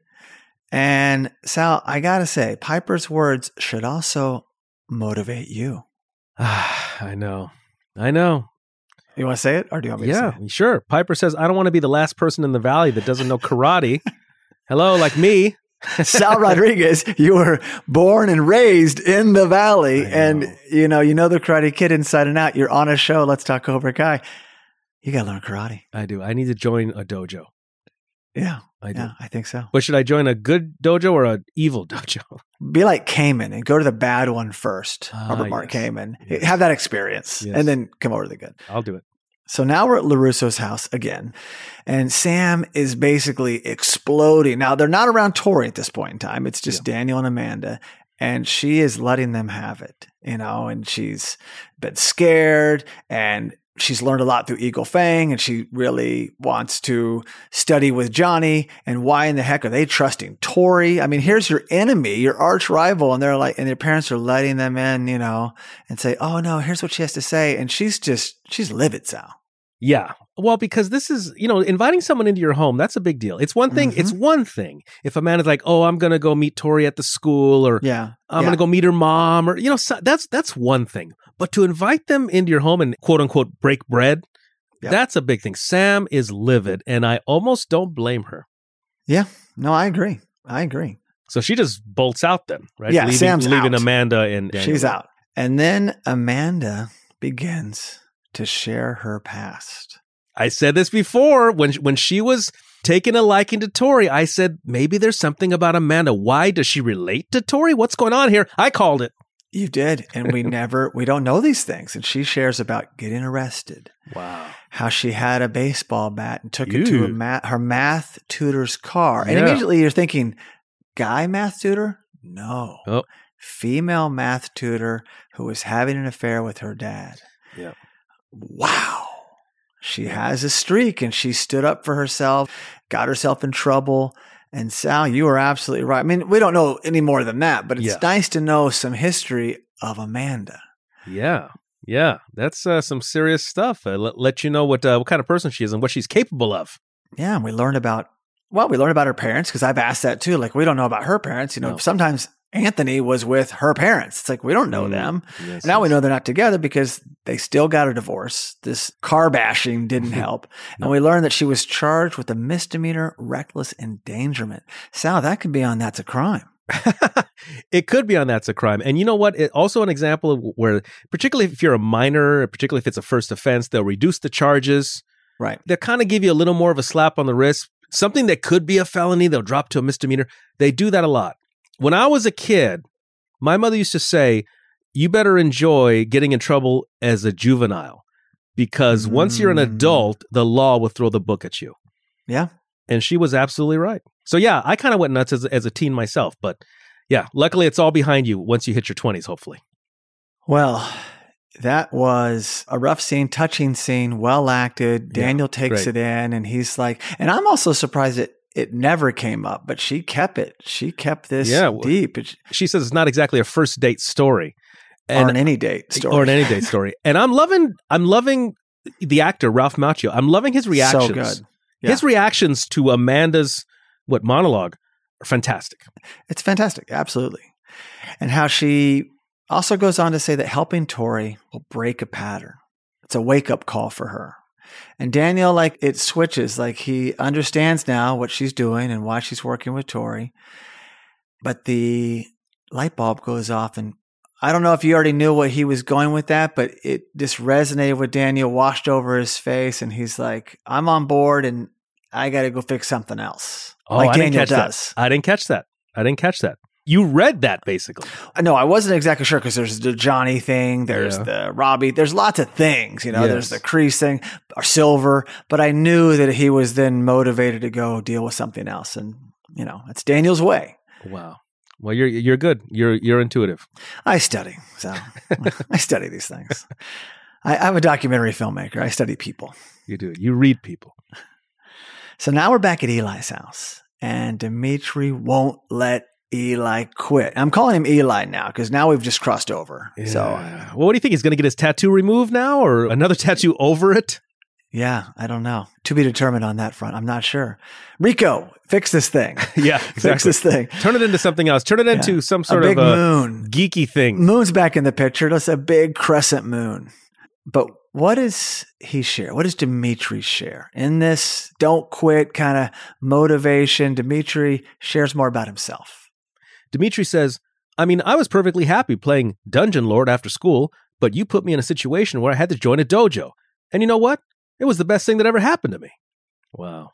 And Sal, I got to say, Piper's words should also motivate you.
I know. I know.
You want to say it, or do you want me to
Yeah,
say it?
sure. Piper says, I don't want to be the last person in the valley that doesn't know karate. Hello, like me.
Sal Rodriguez, you were born and raised in the valley, and you know you know the Karate Kid inside and out. You're on a show. Let's talk Cobra Kai. You got to learn karate.
I do. I need to join a dojo.
Yeah,
I do.
yeah, I think so.
But should I join a good dojo or an evil dojo?
be like Kamen and go to the bad one first.
Ah,
Robert Mark
yes.
Kamen.
Yes.
Have that experience
Yes.
and then come over to the good.
I'll do it.
So now we're at LaRusso's house again. And Sam is basically exploding. Now they're not around Tori at this point in time. It's just Daniel and Amanda. and she is letting them have it, you know, and she's been scared and she's learned a lot through Eagle Fang and she really wants to study with Johnny. And why in the heck are they trusting Tori? I mean, here's your enemy, your arch rival, and they're like, and their parents are letting them in, you know, and say, oh no, here's what she has to say. And she's just, she's livid, Sal.
Yeah. Well, because this is, you know, inviting someone into your home, that's a big deal. It's one thing,
Mm-hmm.
it's one thing if a man is like, oh, I'm going to go meet Tori at the school or
Yeah.
I'm
yeah.
going to go meet her mom or, you know, so that's, that's one thing. But to invite them into your home and quote unquote break bread,
Yep.
that's a big thing. Sam is livid and I almost don't blame her.
Yeah. No, I agree. I agree.
So she just bolts out then, right?
Yeah,
leaving,
Sam's
leaving
out.
Amanda and Daniel.
She's out. And then Amanda begins to share her past.
I said this before when when she was taking a liking to Tori. I said maybe there's something about Amanda. Why does she relate to Tori? What's going on here? I called it.
You did. And we never, we don't know these things. And she shares about getting arrested,
Wow.
how she had a baseball bat and took it to a
Ew.
ma- her math tutor's car. And
Yeah.
immediately you're thinking, guy math tutor? No.
Oh.
Female math tutor who was having an affair with her dad.
Yeah.
Wow. She has a streak and she stood up for herself, got herself in trouble. And Sal, you are absolutely right. I mean, we don't know any more than that, but it's
Yeah.
nice to know some history of Amanda.
Yeah. Yeah. That's uh, some serious stuff. Uh, let, let you know what uh, what kind of person she is and what she's capable of.
Yeah, and we learned about well, we learned about her parents because I've asked that too. Like, we don't know about her parents. You know,
No.
sometimes Anthony was with her parents. It's like we don't know
Mm,
them.
yes,
now we know they're not together because they still got a divorce. This car bashing didn't help.
No.
And we learned that she was charged with a misdemeanor reckless endangerment. Sal, that could be on that's a crime.
it could be on that's a crime. And you know what? It, also an example of where, particularly if you're a minor, particularly if it's a first offense, they'll reduce the charges.
Right.
They'll kind of give you a little more of a slap on the wrist. Something that could be a felony, they'll drop to a misdemeanor. They do that a lot. When I was a kid, my mother used to say, you better enjoy getting in trouble as a juvenile because once you're an
Mm.
adult, the law will throw the book at you.
Yeah.
And she was absolutely right. So yeah, I kind of went nuts as, as a teen myself, but yeah, luckily it's all behind you once you hit your 20s, hopefully.
Well, that was a rough scene, touching scene, well acted.
Yeah,
Daniel takes
great.
it in and he's like, and I'm also surprised that it never came up, but she kept it. She kept this
Yeah,
deep
She says it's not exactly a first date story.
or an any date story.
Or an any date story. And I'm loving I'm loving the actor Ralph Macchio. I'm loving his reactions.
So good. Yeah.
His reactions to Amanda's what monologue are fantastic.
It's fantastic. Absolutely. And how she also goes on to say that helping Tori will break a pattern. It's a wake up call for her. And Daniel, like, it switches. Like, he understands now what she's doing and why she's working with Tori. But the light bulb goes off. And I don't know if you already knew what he was going with that, but it just resonated with Daniel, washed over his face. And he's like, I'm on board and I got to go fix something else.
Oh,
like
I didn't
Daniel
catch
does.
that. I didn't catch that. I didn't catch that. You read that basically.
Uh, no, I wasn't exactly sure because there's the Johnny thing, there's
Yeah.
the Robbie, there's lots of things, you know, there's the Kreese thing or silver, but I knew that he was then motivated to go deal with something else. And, you know, it's Daniel's way.
Wow. Well, you're you're good. You're you're intuitive.
I study. So I study these things. I, I'm a documentary filmmaker. I study people.
You do. You read people.
So now we're back at Eli's house and Dimitri won't let Eli quit. I'm calling him Eli now because now we've just crossed over. So
well, what do you think? He's going to get his tattoo removed now, or another tattoo over it?
Yeah, I don't know. To be determined on that front. I'm not sure. Rico, fix this thing.
Yeah,
Fix this thing.
Turn it into something else. Turn it into some sort
a big
of a
moon.
geeky thing.
Moon's back in the picture. That's a big crescent moon. But what does he share? What does Dimitri share in this don't quit kind of motivation? Dimitri shares more about himself.
Dimitri says, "I mean, I was perfectly happy playing Dungeon Lord after school, but you put me in a situation where I had to join a dojo, and you know what? It was the best thing that ever happened to me." Wow.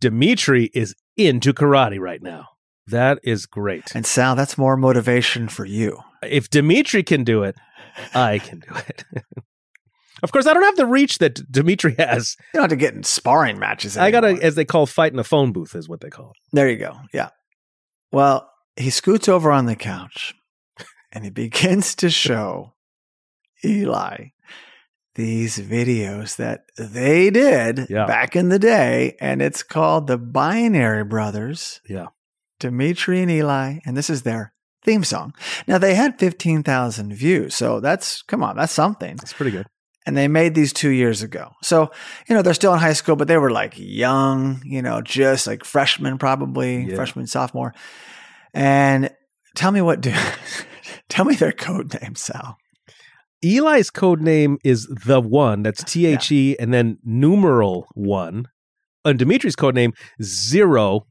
Dimitri is into karate right now. That is great.
And Sal, that's more motivation for you.
if Dimitri can do it, I can do it. of course, I don't have the reach that D- Dimitri has.
You don't have to get in sparring matches.
I got to, as they call, fight in a phone booth, is what they call it.
There you go. Yeah. Well, he scoots over on the couch and he begins to show Eli these videos that they did
Yeah.
back in the day. And it's called the Binary Brothers.
Yeah.
Dimitri and Eli. And this is their theme song. Now they had 15,000 views. So that's, come on, that's something
That's pretty good.
and they made these two years ago. So, you know, they're still in high school, but they were like young, you know, just like freshmen, probably
Yeah.
freshman, sophomore. And tell me what do, tell me their code name, Sal.
Eli's code name is the one. That's T H E and then numeral one. And Dimitri's code name zero.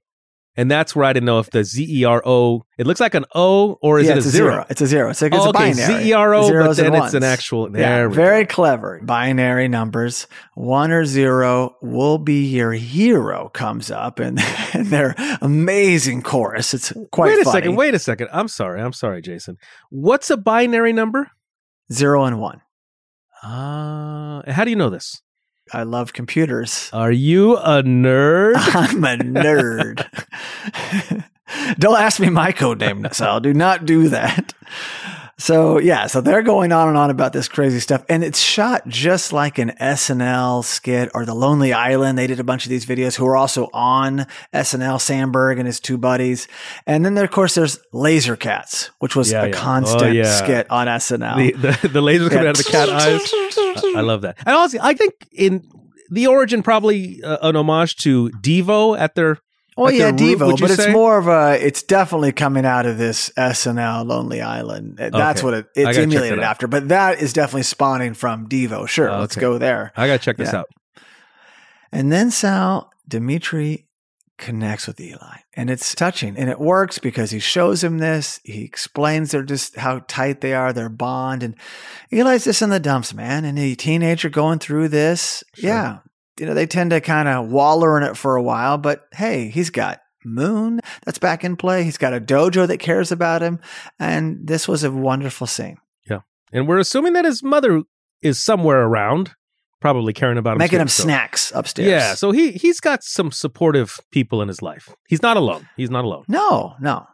And that's where I didn't know if the Z E R O. It looks like an O or is
yeah,
it a
it's
zero?
It's a zero. It's like it's
Oh,
a
okay,
binary.
Z E R O, but then it's an actual.
Yeah, very
go.
clever. Binary numbers. One or zero will be your hero comes up and, and their amazing chorus. It's quite
Wait a
funny.
second. Wait a second. I'm sorry. I'm sorry, Jason. What's a binary number?
Zero and one.
Uh, how do you know this?
I love computers.
Are you a nerd?
I'm a nerd. Don't ask me my code name, Sal. Do not do that. So yeah, so they're going on and on about this crazy stuff, and it's shot just like an SNL skit or The Lonely Island. They did a bunch of these videos who are also on SNL. Samberg and his two buddies, and then there, of course there's Laser Cats, which was
Yeah,
a
yeah. Oh,
constant
yeah.
skit on SNL.
the, the the lasers coming out of the cat eyes. I, love that. And also, I think in the origin probably uh, an homage to Devo at their.
Oh yeah,
their root,
Devo,
you
but it's more of a. It's definitely coming out of this SNL Lonely Island. That's
Okay.
what it, it's emulated after. But that is definitely spawning from Devo. Sure,
Oh,
let's
okay.
go there.
I gotta check this
Yeah.
out.
And then Sal Dimitri connects with Eli, and it's touching, and it works because he shows him this. He explains they're just how tight they are, their bond, and Eli's just in the dumps, man. And a teenager going through this,
Sure.
yeah, you know, they tend to kind of waller in it for a while, but hey, he's got Moon that's back in play. He's got a dojo that cares about him, and this was a wonderful scene, Yeah.
And we're assuming that his mother is somewhere around, probably caring about him.
making him
so-
snacks upstairs.
Yeah, so he he's got some supportive people in his life. He's not alone. He's not alone.
No, no.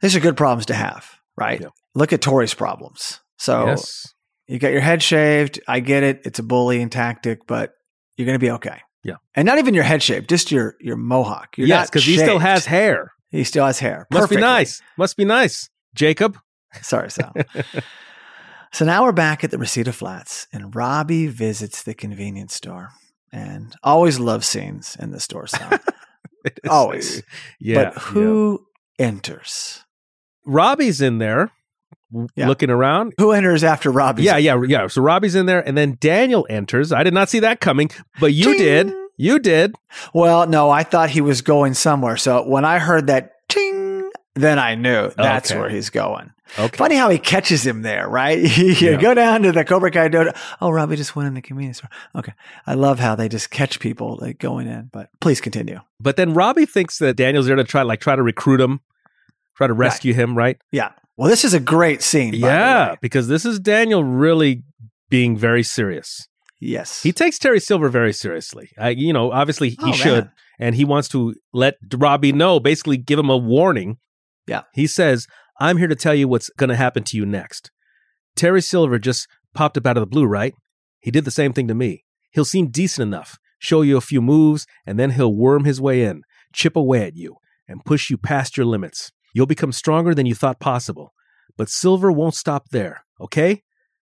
These are good problems to have, right?
Yeah.
Look at Tori's problems. So
yes.
you got your head shaved. I get it. It's a bullying tactic, but you're going to be okay.
Yeah.
And not even your head shape, just your your mohawk. You're
yes, because he still has hair.
He still has hair.
Must
Perfectly.
be nice. Must be nice, Jacob.
Sorry, Sal. so now we're back at the Reseda Flats, and Robbie visits the convenience store. And always love scenes in the store, Sal. Always.
Yeah.
but who enters?
Robbie's in there
Yeah.
looking around.
Who enters after Robbie?
Yeah, yeah, yeah. So Robbie's in there, and then Daniel enters. I did not see that coming, but you did. You did.
Well, no, I thought he was going somewhere. So when I heard that ting, then I knew that's
Okay.
where he's going.
Okay.
Funny how he catches him there, right? you
Yeah.
go down to the Cobra Kai dojo. Oh, Robbie just went in the convenience store. Okay. I love how they just catch people like going in, but please continue.
But then Robbie thinks that Daniel's there to try, like, try to recruit him, try to rescue him, right?
Yeah. Well, this is a great scene.
Yeah, because this is Daniel really being very serious.
Yes.
He takes Terry Silver very seriously. I, you know, obviously he
Oh,
should,
man.
and he wants to let Robbie know, basically give him a warning.
Yeah.
He says, "I'm here to tell you what's going to happen to you next." Terry Silver just popped up out of the blue, right? He did the same thing to me. He'll seem decent enough, show you a few moves, and then he'll worm his way in, chip away at you, and push you past your limits. You'll become stronger than you thought possible. But Silver won't stop there, okay?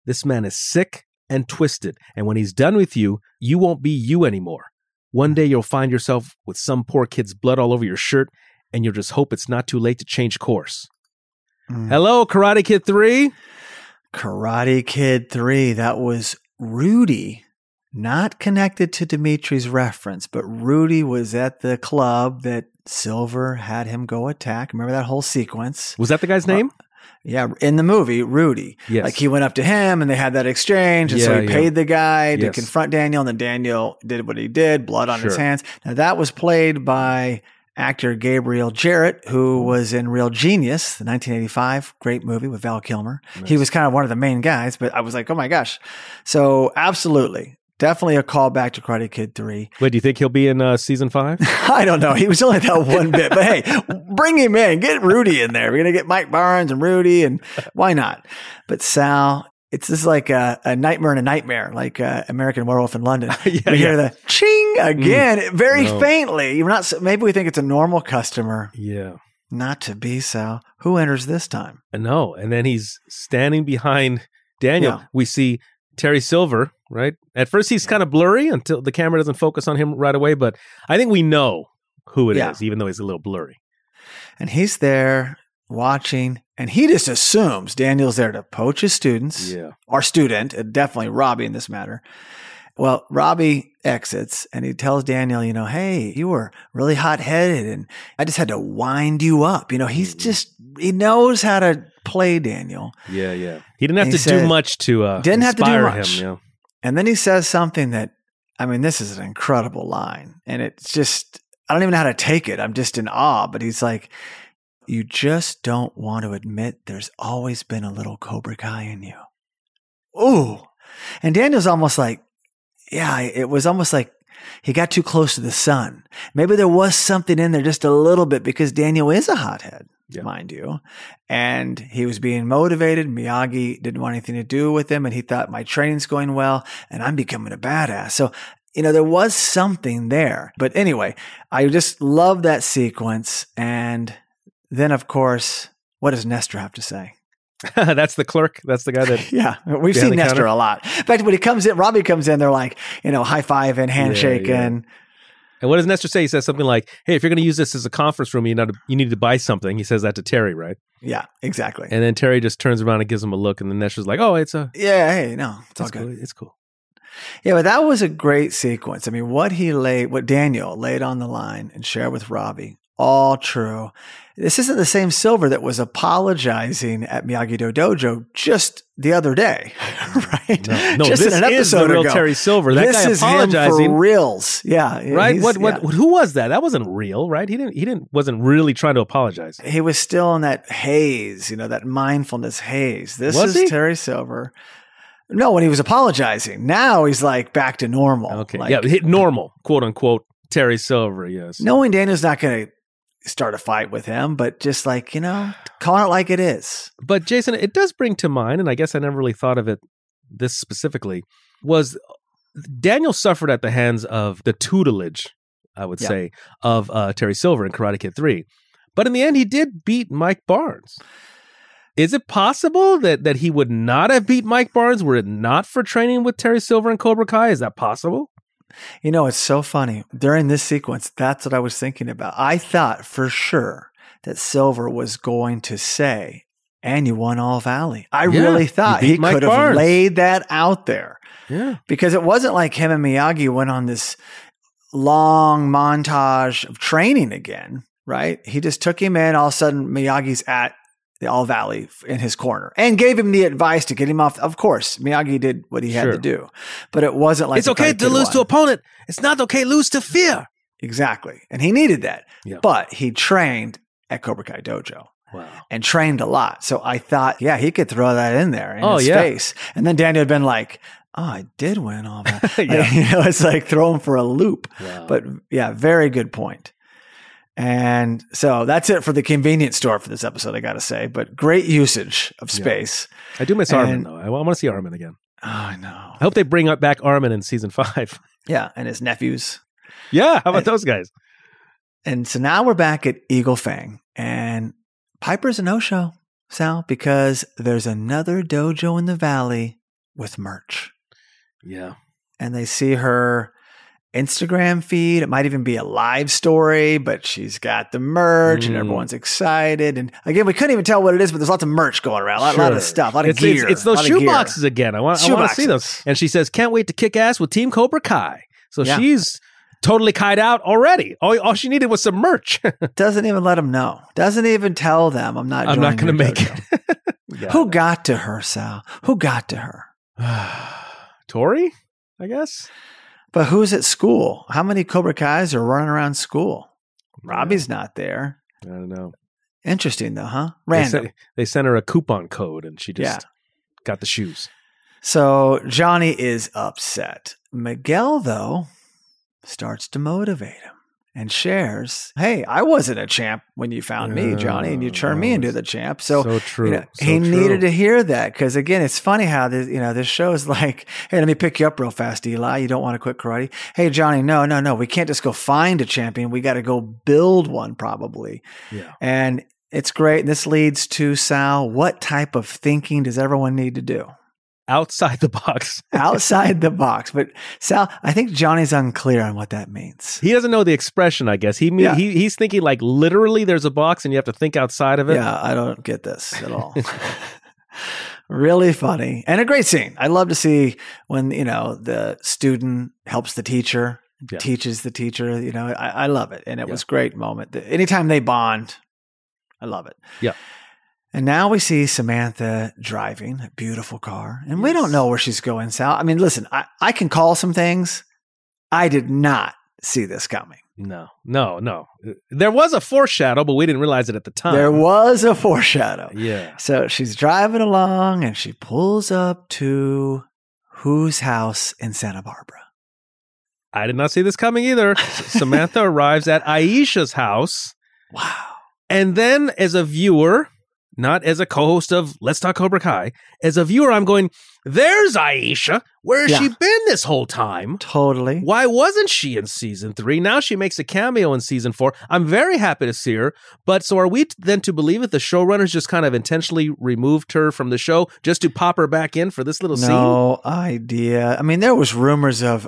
This man is sick and twisted, and when he's done with you, you won't be you anymore. One day you'll find yourself with some poor kid's blood all over your shirt, and you'll just hope it's not too late to change course.
Mm.
Hello, Karate Kid 3.
Karate Kid 3. That was Rudy, not connected to Dimitri's reference, but Rudy was at the club that Silver had him go attack. Remember that whole sequence?
Was that the guy's name?
Yeah, in the movie, Rudy.
Yes.
Like he went up to him and they had that exchange. And so he
yeah.
paid the guy to
Yes.
confront Daniel. And then Daniel did what he did, blood on his hands. Now that was played by actor Gabriel Jarrett, who mm-hmm. was in Real Genius, the 1985 great movie with Val Kilmer. He was kind of one of the main guys, but I was like, oh my gosh. So absolutely. Definitely a callback to Karate Kid 3.
Wait, do you think he'll be in uh, season five?
I don't know. He was only that one bit, but hey, bring him in. Get Rudy in there. We're going to get Mike Barnes and Rudy, and why not? But Sal, it's just like a, a nightmare and a nightmare, like uh, American Werewolf in London.
Yeah,
we hear
yeah.
the ching again, very
No.
faintly. We're not. Maybe we think it's a normal customer.
yeah.
Not to be, Sal. Who enters this time?
No, and then he's standing behind Daniel.
Yeah.
We see Terry Silver, right? At first, he's kind of blurry until the camera doesn't focus on him right away, but I think we know who it is,
Yeah.
even though he's a little blurry.
And he's there watching, and he just assumes Daniel's there to poach his students.
Yeah.
our student, uh, definitely Robbie in this matter. Well, Robbie exits and he tells Daniel, you know, hey, you were really hot headed and I just had to wind you up. You know, he's
Mm-hmm.
just, he knows how to play Daniel.
Yeah, yeah. He didn't have
He
to
said-
do much to uh,
Didn't have to do much.
him. Yeah.
And then he says something that, I mean, this is an incredible line. And it's just, I don't even know how to take it. I'm just in awe. But he's like, you just don't want to admit there's always been a little Cobra Kai in you. Ooh. And Daniel's almost like, yeah, it was almost like he got too close to the sun. Maybe there was something in there just a little bit because Daniel is a hothead,
Yeah.
mind you. And he was being motivated. Miyagi didn't want anything to do with him. And he thought, my training's going well and I'm becoming a badass. So, you know, there was something there. But anyway, I just love that sequence. And then, of course, what does Nestor have to say?
That's the clerk. That's the guy that.
Yeah, we've seen Nestor
counter?
a lot. In fact, when he comes in, Robbie comes in, they're like, you know, high five and handshake
yeah.
and
And what does Nestor say? He says something like, "Hey, if you're going to use this as a conference room, you know, you need to buy something." He says that to Terry, right?
yeah, exactly.
And then Terry just turns around and gives him a look, and then Nestor's like, "Oh, it's a,
yeah, hey, no, it's all good.
cool. It's cool."
Yeah, but that was a great sequence. I mean, what he laid, what Daniel laid on the line and shared with Robbie, all true. This isn't the same Silver that was apologizing at Miyagi Do Dojo just the other day, right?
No, no
just
this
in an
is the
episode
real
ago.
Terry Silver. That
this
guy
is him
apologizing,
for reals. Yeah,
right? What? What?
yeah.
Who was that? That wasn't real, right? He didn't. He didn't. Wasn't really trying to apologize.
he was still in that haze, you know, that mindfulness haze. This
Was
is
he?
Terry Silver. No, when he was apologizing. Now he's like back to normal.
Okay.
Like,
yeah. Hit normal, quote unquote. Terry Silver. Yes.
knowing Daniel's not going to start a fight with him, but just like, you know, call it like it is.
But Jason, it does bring to mind, and I guess I never really thought of it this specifically, was Daniel suffered at the hands of the tutelage, I would
Yeah.
say, of uh, Terry Silver in Karate Kid 3. But in the end, he did beat Mike Barnes. Is it possible that, that he would not have beat Mike Barnes were it not for training with Terry Silver and Cobra Kai? Is that possible?
You know, it's so funny. During this sequence, that's what I was thinking about. I thought for sure that Silver was going to say, and you won All Valley. I
Yeah,
really thought he
Mike
could have
Barnes.
laid that out there.
Yeah.
because it wasn't like him and Miyagi went on this long montage of training again, right? He just took him in. All of a sudden, Miyagi's at the All Valley in his corner and gave him the advice to get him off. Of course, Miyagi did what he had
Sure.
to do, but it wasn't like
it's okay to lose to opponent. It's not okay to lose to fear.
exactly, and he needed that.
Yeah.
But he trained at Cobra Kai Dojo
Wow.
and trained a lot. So I thought, yeah, he could throw that in there in
Oh,
his
yeah.
face. And then Daniel had been like, oh, I did win all that.
Yeah.
you know, it's like throw him for a loop.
Wow.
But yeah, very good point. And so that's it for the convenience store for this episode, I got to say. But great usage of
Yeah.
space.
I do miss Armin,
and-
though. I, want to see Armin again.
Oh, I know.
I hope they bring up back Armin in season five.
Yeah. And his nephews.
yeah, how about
And-
those guys?
And so now we're back at Eagle Fang. And Piper's a no show, Sal, because there's another dojo in the valley with merch.
Yeah.
and they see her Instagram feed. It might even be a live story, but she's got the merch and
Mm.
everyone's excited. And again, we couldn't even tell what it is, but there's lots of merch going around, a lot, lot of stuff, a lot of
it's,
gear.
It's, it's those shoe boxes again. I want, I want to see those. And she says, "Can't wait to kick ass with Team Cobra Kai." So
Yeah.
she's totally kite out already. All, all she needed was some merch.
Doesn't even let them know. Doesn't even tell them I'm not.
I'm not
going to
to make it.
Who got to her, Sal? Who got to her?
Tori? I guess.
But who's at school? How many Cobra Kai's are running around school? Robbie's not there.
I don't know.
Interesting though, huh?
They
Random.
sent, they sent her a coupon code, and she just
Yeah.
got the shoes.
So Johnny is upset. Miguel, though, starts to motivate him and shares, Hey, I wasn't a champ when you found me, Johnny, and you
Yeah,
turned me into the champ. So,
so true.
you know,
so
he
true.
needed to hear that because again, it's funny how this, you know, this show is like, Hey, let me pick you up real fast, Eli. You don't want to quit karate. Hey, Johnny, no, no, no. We can't just go find a champion. We got to go build one probably.
Yeah.
And it's great. And this leads to Sal. What type of thinking does everyone need to do?
Outside the box.
Outside the box. But Sal, I think Johnny's unclear on what that means.
He doesn't know the expression, I guess. He, mean,
Yeah.
he he's thinking like literally there's a box and you have to think outside of it.
Yeah, I don't get this at all. really funny and a great scene. I love to see when, you know, the student helps the teacher,
Yeah.
teaches the teacher. You know, I, I love it. And it
Yeah.
was a great moment. Anytime they bond, I love it.
Yeah.
And now we see Samantha driving a beautiful car, and we don't know where she's going, Sal. I mean, listen, I, I can call some things. I did not see this coming.
No, no, no. There was a foreshadow, but we didn't realize it at the time.
There was a foreshadow.
Yeah.
So she's driving along and she pulls up to whose house in Santa Barbara?
I did not see this coming either. Samantha arrives at Aisha's house.
Wow.
And then, as a viewer, not as a co host of Let's Talk Cobra Kai, as a viewer, I'm going, There's Aisha. Where has
Yeah.
she been this whole time?
Totally.
Why wasn't she in season three? Now she makes a cameo in season four. I'm very happy to see her. But so are we then to believe that the showrunners just kind of intentionally removed her from the show just to pop her back in for this little scene?
No idea. I mean, there was rumors of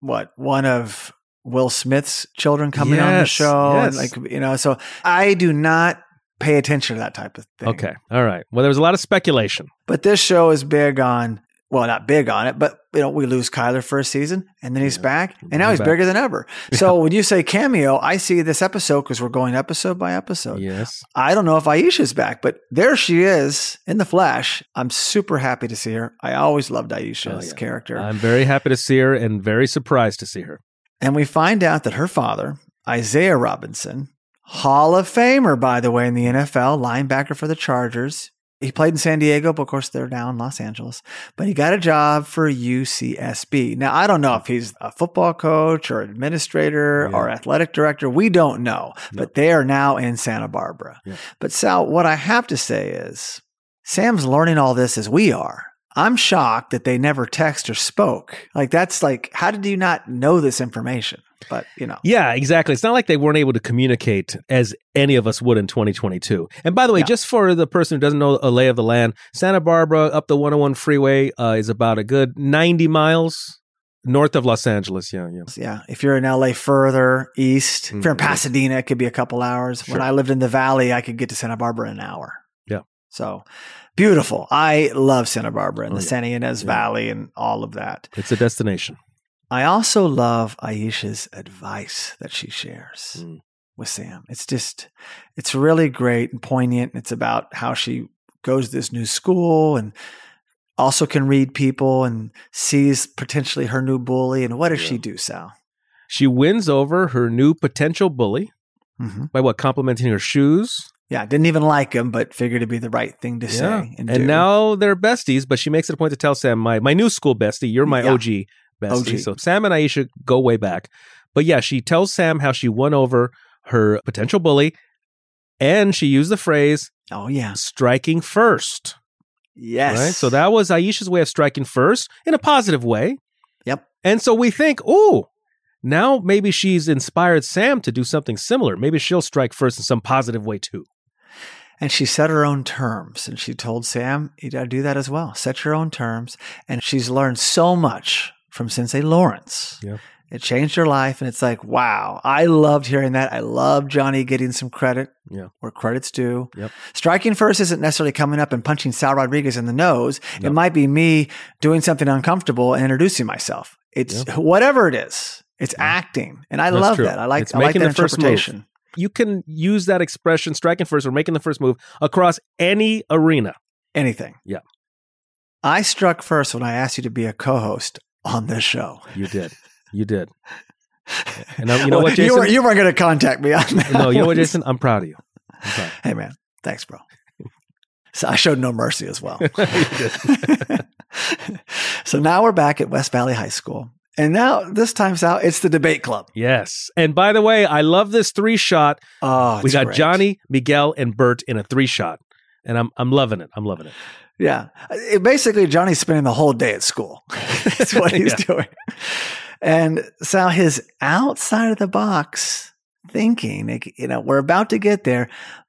what one of Will Smith's children coming on the
Yes,
show,
yes.
like you know. So I do not pay attention to that type of thing.
Okay. All right. Well, there was a lot of speculation.
But this show is big on, well, not big on it, but you know, we lose Kyler first season and then he's
Yeah.
back and now
He's
he's bigger than ever. So when you say cameo, I see this episode because we're going episode by episode.
Yes.
I don't know if Aisha's back, but there she is in the flesh. I'm super happy to see her. I always loved Aisha's
Oh, yeah.
character.
I'm very happy to see her and very surprised to see her.
and we find out that her father, Isaiah Robinson, Hall of Famer, by the way, in the NFL, linebacker for the Chargers. He played in San Diego, but of course they're now in Los Angeles. But he got a job for UCSB. Now, I don't know if he's a football coach or administrator
Yeah.
or athletic director. We don't know, but they are now in Santa Barbara.
Yeah.
But Sal, what I have to say is Sam's learning all this as we are. I'm shocked that they never text or spoke. Like that's like, how did you not know this information? But you know,
Yeah, exactly. It's not like they weren't able to communicate as any of us would in 2022. And by the way,
Yeah.
just for the person who doesn't know a lay of the land, Santa Barbara up the 101 freeway uh, is about a good 90 miles north of Los Angeles. Yeah, yeah.
yeah. If you're in LA further east, if you're in
Mhm.
Pasadena, it could be a couple hours. When I lived in the valley, I could get to Santa Barbara in an hour.
Yeah.
So beautiful. I love Santa Barbara and
Oh,
the
yeah.
Santa Ynez
Yeah.
Valley and all of that.
It's a destination.
I also love Aisha's advice that she shares
Mm.
with Sam. It's just, it's really great and poignant. It's about how she goes to this new school and also can read people and sees potentially her new bully. And what does
Yeah.
she do, Sal?
She wins over her new potential bully
hmm
by what? Complimenting her shoes.
Yeah, didn't even like him, but figured it'd be the right thing to
Yeah.
say. And,
And now they're besties, but she makes it a point to tell Sam, my, my new school bestie, you're my
Yeah.
OG bestie.
OG.
So Sam and Aisha go way back. But yeah, she tells Sam how she won over her potential bully. And she used the phrase
oh yeah,
striking first.
yes.
Right. So that was Aisha's way of striking first in a positive way.
Yep.
And so we think, oh, now maybe she's inspired Sam to do something similar. Maybe she'll strike first in some positive way too.
And she set her own terms and she told Sam, you got to do that as well. Set your own terms. And she's learned so much from Sensei Lawrence.
Yeah.
It changed her life. And it's like, wow, I loved hearing that. I love Johnny getting some credit
Yeah.
where credit's due.
Yep.
Striking first isn't necessarily coming up and punching Sal Rodriguez in the nose.
No.
It might be me doing something uncomfortable and introducing myself. It's whatever it is. It's
Yeah.
acting. And I
That's
love
true.
that. I like,
It's
I like
making
that
the first move.
interpretation.
You can use that expression, striking first or making the first move, across any arena.
Anything.
Yeah.
I struck first when I asked you to be a co-host on this show.
You did. You did. And I- you know what,
You, were, you weren't going to contact me on that.
no, you know what. Jason? I'm proud of you. Proud.
Hey, man. Thanks, bro. So I showed no mercy as well. So now we're back at West Valley High School. And now this time's out, it's the debate club.
Yes. And by the way, I love this three shot.
Oh,
we got
great.
Johnny, Miguel, and Bert in a three shot. And I'm I'm loving it. I'm loving it.
Yeah. It- basically, Johnny's spending the whole day at school. That's what he's
Yeah.
doing. And so his outside of the box thinking, you know, we're about to get there,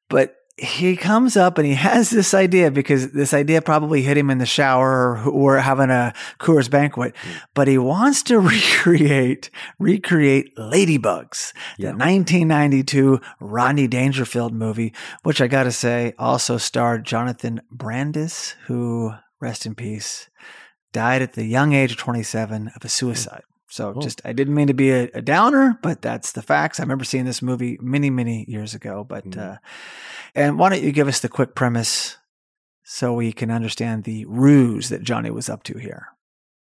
but he comes up and he has this idea because this idea probably hit him in the shower or, or having a Coors banquet, mm. but he wants to recreate, recreate Ladybugs,
Yeah.
the 1992 Rodney Dangerfield movie, which I got to say also starred Jonathan Brandis, who, rest in peace, died at the young age of 27 of a mm. suicide. So
Oh.
just, I didn't mean to be a, a downer, but that's the facts. I remember seeing this movie many, many years ago. But,
Mhm.
uh, and why don't you give us the quick premise so we can understand the ruse that Johnny was up to here?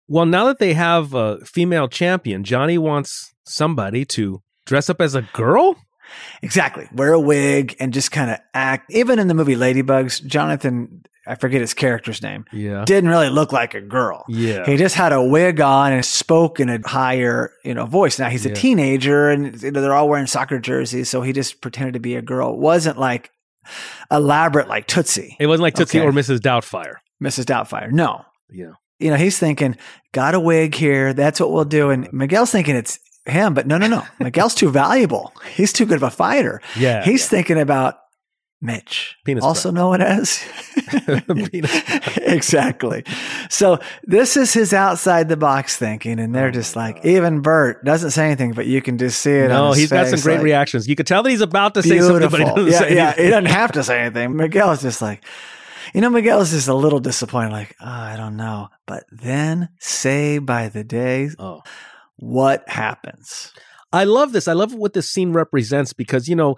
Well, now that they have a female champion, Johnny wants somebody to dress up as a girl.
Exactly. Wear a wig and just kind of act. Even in the movie Ladybugs, Jonathan, I forget his character's name,
Yeah.
didn't really look like a girl.
Yeah.
He just had a wig on and spoke in a higher, you know, voice. Now he's a teenager and you know, they're all wearing soccer jerseys, so he just pretended to be a girl. It wasn't like elaborate like Tootsie,
It wasn't like Tootsie
Okay.
or Mrs. Doubtfire.
Mrs. Doubtfire. No.
Yeah.
You know, he's thinking, got a wig here. That's what we'll do. And Miguel's thinking it's him, but no, no, no. Miguel's too valuable. He's too good of a fighter.
Yeah.
He's thinking about Mitch,
Penis
also known as
Penis
exactly. So this is his outside the box thinking, and they're
Oh
just like, even Bert doesn't say anything, but you can just see it.
no,
on his
he's got some great
like,
reactions. You could tell that he's about to say something, but he doesn't
yeah,
say
yeah.
anything.
He doesn't have to say anything. Miguel is just like, you know, Miguel is just a little disappointed, like, oh, I don't know. But then, say by the day,
Oh.
what happens?
I love this. I love what this scene represents because, you know,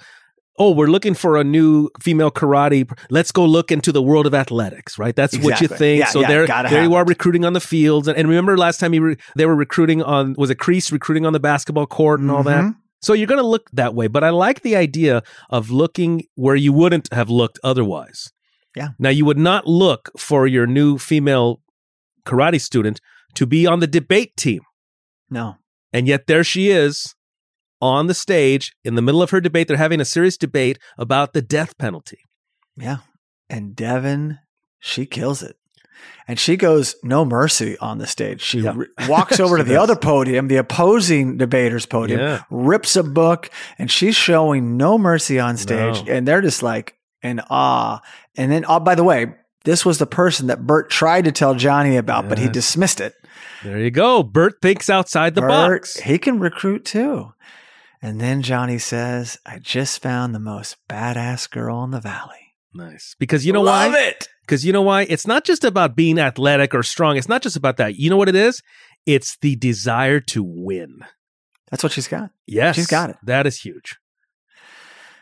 oh, we're looking for a new female karate. Let's go look into the world of athletics, right? That's what you think.
Yeah,
so
yeah,
there, there you are
it.
recruiting on the fields. And, and remember last time you re- they were recruiting on, was it Kreese recruiting on the basketball court and all that?
Mhm.
So you're going to look that way. But I like the idea of looking where you wouldn't have looked otherwise.
Yeah.
Now, you would not look for your new female karate student to be on the debate team.
No.
And yet there she is on the stage in the middle of her debate. They're having a serious debate about the death penalty.
Yeah. And Devon, she kills it. And she goes no mercy on the stage. She
Yeah.
re- walks over to the
does.
other podium, the opposing debaters podium,
Yeah.
rips a book, and she's showing no mercy on stage.
No.
And they're just like in awe. And then, oh, by the way, this was the person that Bert tried to tell Johnny about, but he dismissed it.
There you go. Bert thinks outside the
Bert,
box.
He can recruit too. And then Johnny says, I just found the most badass girl in the valley.
Nice. Because you know
Love
why?
it.
Because you know why? It's not just about being athletic or strong. It's not just about that. You know what it is? It's the desire to win.
That's what she's got.
Yes.
She's got it.
That is huge.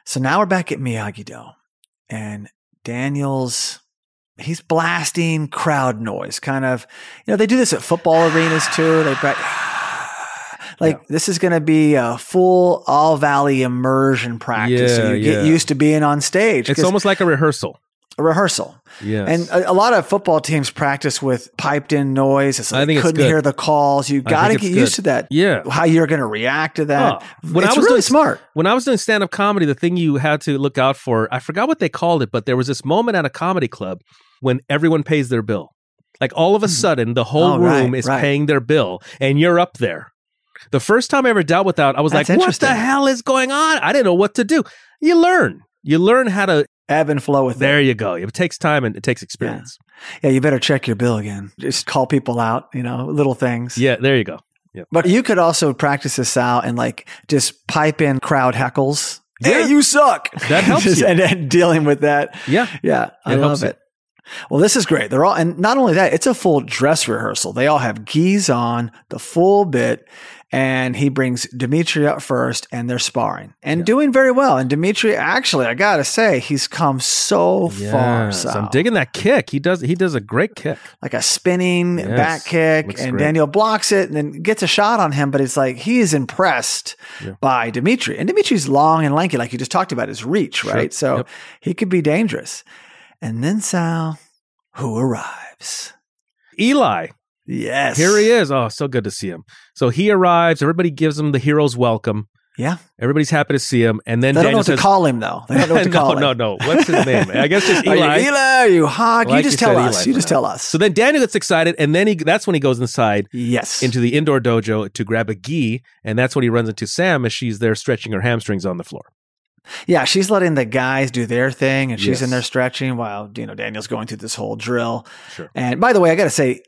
So now we're back at Miyagi Do, and Daniel's he's blasting crowd noise, kind of. You know, they do this at football arenas too. They like this is going to be a full all valley immersion practice. so
Yeah,
you get
yeah.
used to being on stage.
It's almost like a rehearsal.
a rehearsal.
Yes.
And a, a lot of football teams practice with piped in noise. It's like
I think
couldn't hear the calls. You got to get used
good.
to that.
yeah.
How you're going to react to that.
Oh, when I
it's
was
really
doing-
smart.
When I was doing stand up comedy, the thing you had to look out for, I forgot what they called it, but there was this moment at a comedy club when everyone pays their bill. Like all of a hmm. sudden, the whole
Oh, right,
room is
right.
paying their bill and you're up there. The first time I ever dealt with that, I was
That's
like, what the hell is going on? I didn't know what to do. You learn. You learn how to.
Ebb and flow with it.
There you go. It takes time and it takes experience.
Yeah, you better check your bill again. Just call people out, you know, little things.
Yeah, there you go.
But you could also practice this out and like just pipe in crowd heckles.
Yeah.
Hey, you suck.
That helps
Just-
you.
And, and dealing with that.
Yeah.
Yeah, I love
you.
it. Well, this is great. They're all, and not only that, it's a full dress rehearsal. They all have gis on, the full bit, and he brings Dimitri up first, and they're sparring and doing very well. And Dimitri, actually, I gotta say, he's come so far. So
I'm digging that kick. He does. He does a great kick.
like a spinning
Yes,
back kick,
looks
and
great.
Daniel blocks it and then gets a shot on him. But it's like he is impressed
Yeah.
by Dimitri, and Dimitri's long and lanky, like you just talked about his reach,
Sure.
right? So
Yep.
he could be dangerous. And then Sal, who arrives?
Eli.
Yes.
Here he is. Oh, so good to see him. So he arrives. Everybody gives him the hero's welcome.
Yeah.
Everybody's happy to see him. And then
They don't know
Daniel
what to call him though. They don't know what to
no,
call
no,
him.
no. What's his name? I guess just
Are
Eli.
you Eli? Are you Hawk?
Like
you just
you
tell us.
Eli
you just tell us.
So then Daniel gets excited, and then he that's when he goes inside
yes.
into the indoor dojo to grab a gi, and that's when he runs into Sam as she's there stretching her hamstrings on the floor.
Yeah, she's letting the guys do their thing, and she's in there stretching while you know Daniel's going through this whole drill.
Sure.
And by the way, I got to say,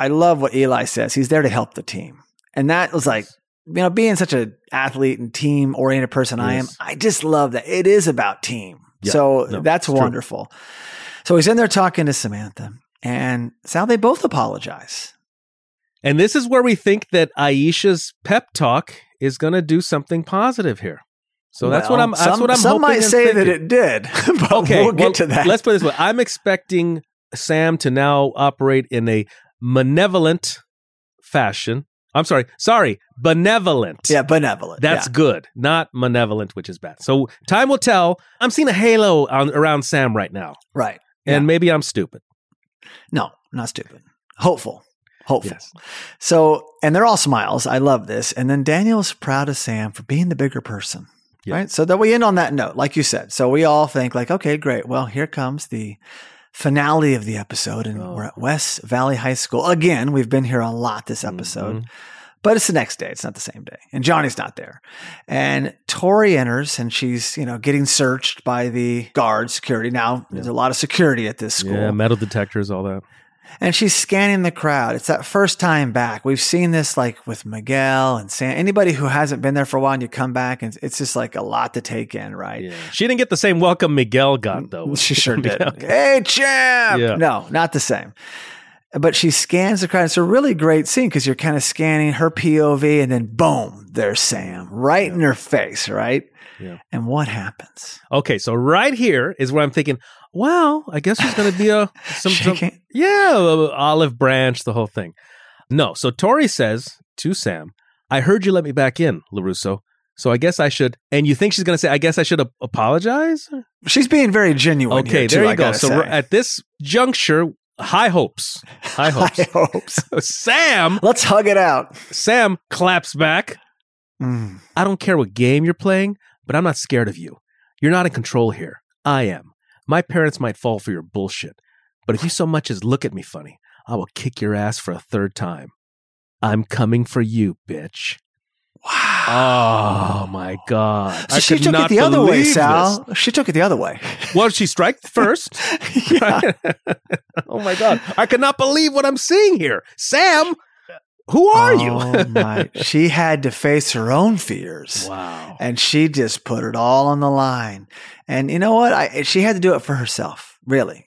I love what Eli says. He's there to help the team, and that was like you know being such an athlete and team oriented person I am. I just love that it is about team.
Yeah,
so
no,
that's
it's true.
wonderful. So he's in there talking to Samantha, and Sal. They both apologize.
And this is where we think that Aisha's pep talk is going to do something positive here. So that's what I'm. That's
some,
what I'm.
Some might say that it did. but
Okay,
we'll get
well,
to that.
Let's put it this way: I'm expecting Sam to now operate in a malevolent fashion. I'm sorry, sorry, benevolent.
yeah, benevolent.
That's
yeah.
good, not malevolent, which is bad. So time will tell. I'm seeing a halo on, around Sam right now,
right.
and maybe I'm stupid.
No, not stupid. Hopeful. Hopeful.
Yes.
So, and they're all smiles. I love this. And then Daniel's proud of Sam for being the bigger person.
Yeah.
Right. So that we end on that note, like you said. So we all think like, okay, great. Well, here comes the finale of the episode and
Oh.
we're at West Valley High School. Again, we've been here a lot this episode,
Mhm.
but it's the next day. It's not the same day. And Johnny's not there. And Tori enters and she's, you know, getting searched by the guard security. Now there's a lot of security at this school
Yeah, metal detectors, all that.
And she's scanning the crowd. It's that first time back. We've seen this like with Miguel and Sam. Anybody who hasn't been there for a while, and you come back, and it's just like a lot to take in, right?
Yeah. She didn't get the same welcome Miguel got though.
She sure did. Hey, champ!
Yeah.
No, not the same. But she scans the crowd. It's a really great scene because you're kind of scanning her POV, and then boom, there's Sam right in her face, right?
Yeah.
And what happens?
Okay, so right here is where I'm thinking, well, I guess there's going to be a some, some yeah, olive branch, the whole thing. No, so Tori says to Sam, "I heard you let me back in, Larusso. So I guess I should." And you think she's going to say, "I guess I should ap- apologize"?
She's being very genuine.
Okay,
here, too,
there you
I
go. So
say.
at this juncture, high hopes, high hopes.
I hope so.
Sam,
Let's hug it out.
Sam claps back.
Mm.
I don't care what game you're playing, but I'm not scared of you. You're not in control here. I am. My parents might fall for your bullshit, but if you so much as look at me funny, I will kick your ass for a third time. I'm coming for you, bitch.
Wow.
Oh my god!
So
I
she
could
took
not
it the other way,
believe
Sal.
this.
She took it the other way.
Well, she strike first. oh my god! I cannot believe what I'm seeing here, Sam. Who are you?
Oh
you?
my. She had to face her own fears.
wow.
And she just put it all on the line. And you know what? I, she had to do it for herself, really.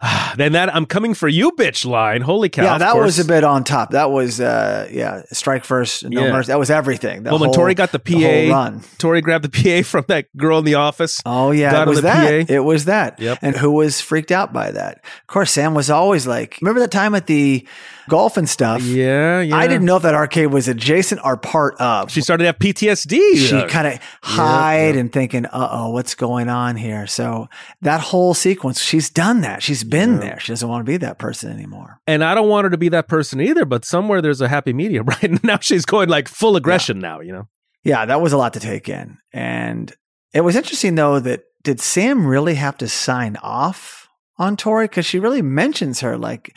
then that I'm coming for you, bitch line. Holy cow!
yeah, that was a bit on top. That was, uh, yeah, strike first, no
Yeah.
mercy. That was everything. The
well, when Tori got the
the
PA,
run.
Tori grabbed the PA from that girl in the office.
Oh yeah,
Got
it was
the
that.
PA.
It was that.
Yep.
And who was freaked out by that? Of course, Sam was always like, remember that time at the golf and stuff?
Yeah, yeah.
I didn't know if that arcade was adjacent or part of.
She started to have PTSD.
she kind of hide
yeah.
and thinking, uh oh, what's going on here? So that whole sequence, she's done that. She's been
Yeah.
there. She doesn't want to be that person anymore.
and I don't want her to be that person either. But somewhere there's a happy medium, right? Now she's going like full aggression. Now you know.
Yeah, that was a lot to take in. And it was interesting though that did Sam really have to sign off on Tori? Because she really mentions her like,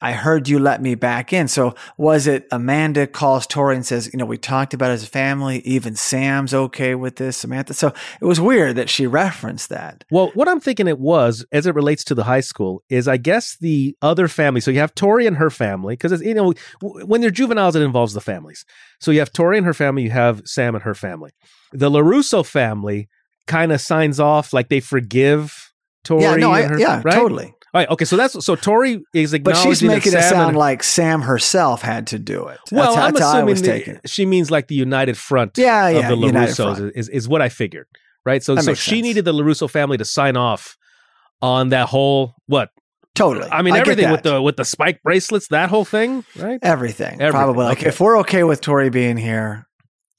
I heard you let me back in. So was it Amanda calls Tori and says, you know, we talked about it as a family. Even Sam's okay with this, Samantha. So it was weird that she referenced that.
Well, what I'm thinking it was, as it relates to the high school, is I guess the other family. So you have Tori and her family, because you know when they're juveniles, it involves the families. So you have Tori and her family, you have Sam and her family. The Larusso family kind of signs off like they forgive Tori.
yeah, no, I,
her,
yeah,
right?
totally.
All right, okay, so that's so Tori is acknowledging.
But she's making it sound
and-
like Sam herself had to do it. That's,
well,
how-
I'm
that's how I
assuming
was
the- she means like the united front
Yeah,
of
yeah,
the
United
Larussos is, is what I figured, right? So
That
so she
sense.
needed the Larusso family to sign off on that whole what
Totally.
I mean,
get
everything with the with the spike bracelets, that whole thing, right?
Everything,
Everything,
Probably. Like, if we're okay with Tori being here,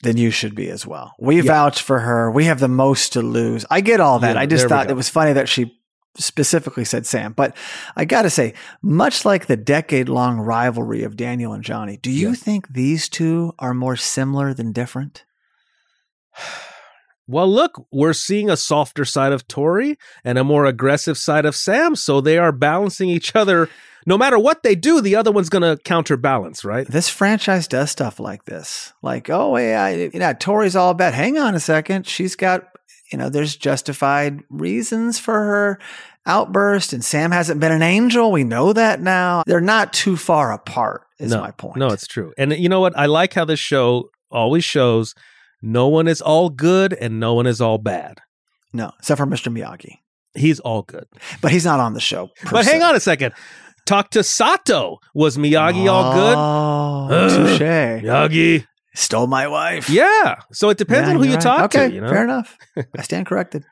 then you should be as well. We
Yeah.
vouch for her. We have the most to lose. I get all that.
Yeah,
I just thought it was funny that she specifically said Sam. But I got to say, much like the decade long rivalry of Daniel and Johnny, do you
Yes.
think these two are more similar than different?
Well, look, we're seeing a softer side of Tori and a more aggressive side of Sam. So they are balancing each other. No matter what they do, the other one's going to counterbalance, right?
This franchise does stuff like this. Like, oh, yeah, you know, Tori's all about, hang on a second. She's got, you know, there's justified reasons for her outburst, and Sam hasn't been an angel. We know that now. They're not too far apart, is
no,
my point.
No, it's true. And you know what? I like how this show always shows no one is all good and no one is all bad.
no, except for Mr. Miyagi.
He's all good.
But he's not on the show.
But hang on a second. Talk to Sato. Was Miyagi all good?
Oh, touche.
Miyagi.
Stole my wife.
Yeah. So it depends
Yeah,
on who you
right.
talk
okay,
to, you know?
Fair enough. I stand corrected.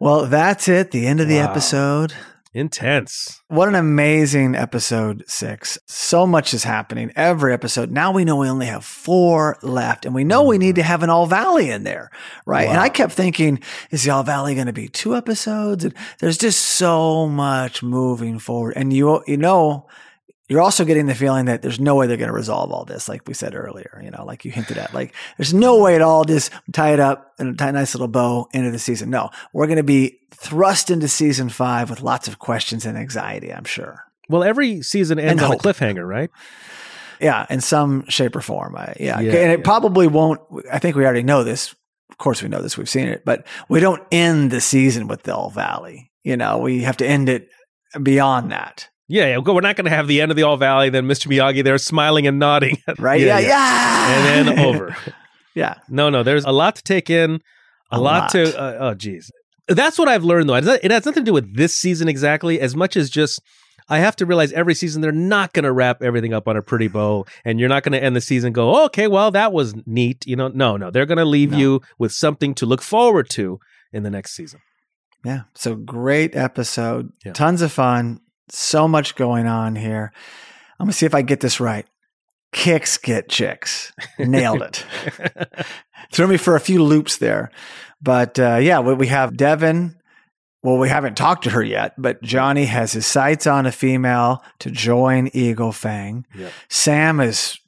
Well, that's it. The end of the
Wow.
episode.
Intense.
What an amazing episode six. So much is happening every episode. Now we know we only have four left and we know we need to mm-hmm. have an All Valley in there, right? And I kept thinking, is the All Valley going to be two episodes? And there's just so much moving forward. And you, you know, you're also getting the feeling that there's no way they're going to resolve all this, like we said earlier, you know, like you hinted at. Like, there's no way at all just tie it up in a nice little bow into the season. No, we're going to be thrust into season five with lots of questions and anxiety, I'm sure.
Well, every season ends on a cliffhanger, right?
Yeah, in some shape or form. I, yeah.
Yeah,
and it
yeah.
probably won't, I think we already know this. Of course, we know this. We've seen it, but we don't end the season with the All Valley. You know, we have to end it beyond that.
Yeah, yeah. We're not going to have the end of the All Valley, then Mr. Miyagi there smiling and nodding.
Right? Yeah. Yeah.
And then over.
yeah.
No, no, there's a lot to take in, a,
A
lot,
lot.
to. Uh, oh, geez, that's what I've learned though. It has- nothing to do with this season exactly, as much as just I have to realize every season they're not going to wrap everything up on a pretty bow, and you're not going to end the season and go, oh, okay, well that was neat. You know, no, no, they're going to leave
No.
you with something to look forward to in the next season.
Yeah. So great episode.
Yeah.
Tons of fun. So much going on here. I'm going to see if I get this right. Kicks get chicks. Nailed it. Threw me for a few loops there. But uh, yeah, we we have Devon. Well, we haven't talked to her yet, but Johnny has his sights on a female to join Eagle Fang.
Yep.
Sam is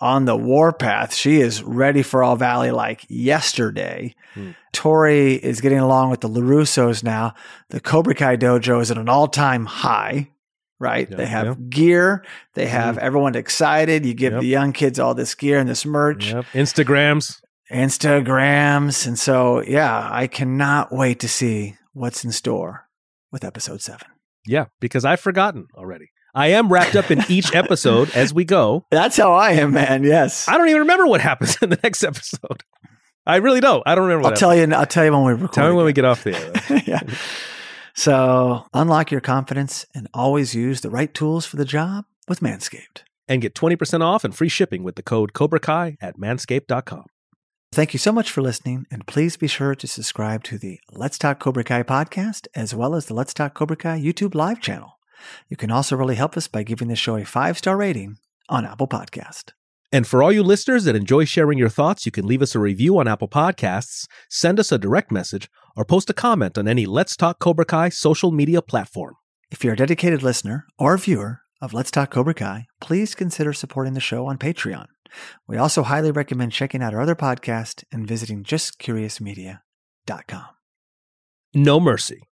on the warpath. She is ready for All Valley like yesterday.
Hmm.
Tori is getting along with the LaRussos now. The Cobra Kai dojo is at an all time high, right?
Yeah,
they have
yeah.
gear. They have everyone excited. You give
Yep.
the young kids all this gear and this merch.
Yep. Instagrams.
Instagrams. And so, yeah, I cannot wait to see what's in store with episode seven.
Yeah, because I've forgotten already. I am wrapped up in each episode as we go.
That's how I am, man. Yes.
I don't even remember what happens in the next episode. I really don't. I don't remember.
I'll tell you. I'll tell you when we record.
Tell me when we get off the air.
yeah. So unlock your confidence and always use the right tools for the job with Manscaped.
and get 20% off and free shipping with the code Cobra Kai at manscaped.com.
Thank you so much for listening, and please be sure to subscribe to the Let's Talk Cobra Kai podcast as well as the Let's Talk Cobra Kai YouTube live channel. You can also really help us by giving the show a five star rating on Apple Podcast.
And for all you listeners that enjoy sharing your thoughts, you can leave us a review on Apple Podcasts, send us a direct message, or post a comment on any Let's Talk Cobra Kai social media platform.
If you're a dedicated listener or viewer of Let's Talk Cobra Kai, please consider supporting the show on Patreon. We also highly recommend checking out our other podcast and visiting justcuriousmedia.com.
No mercy.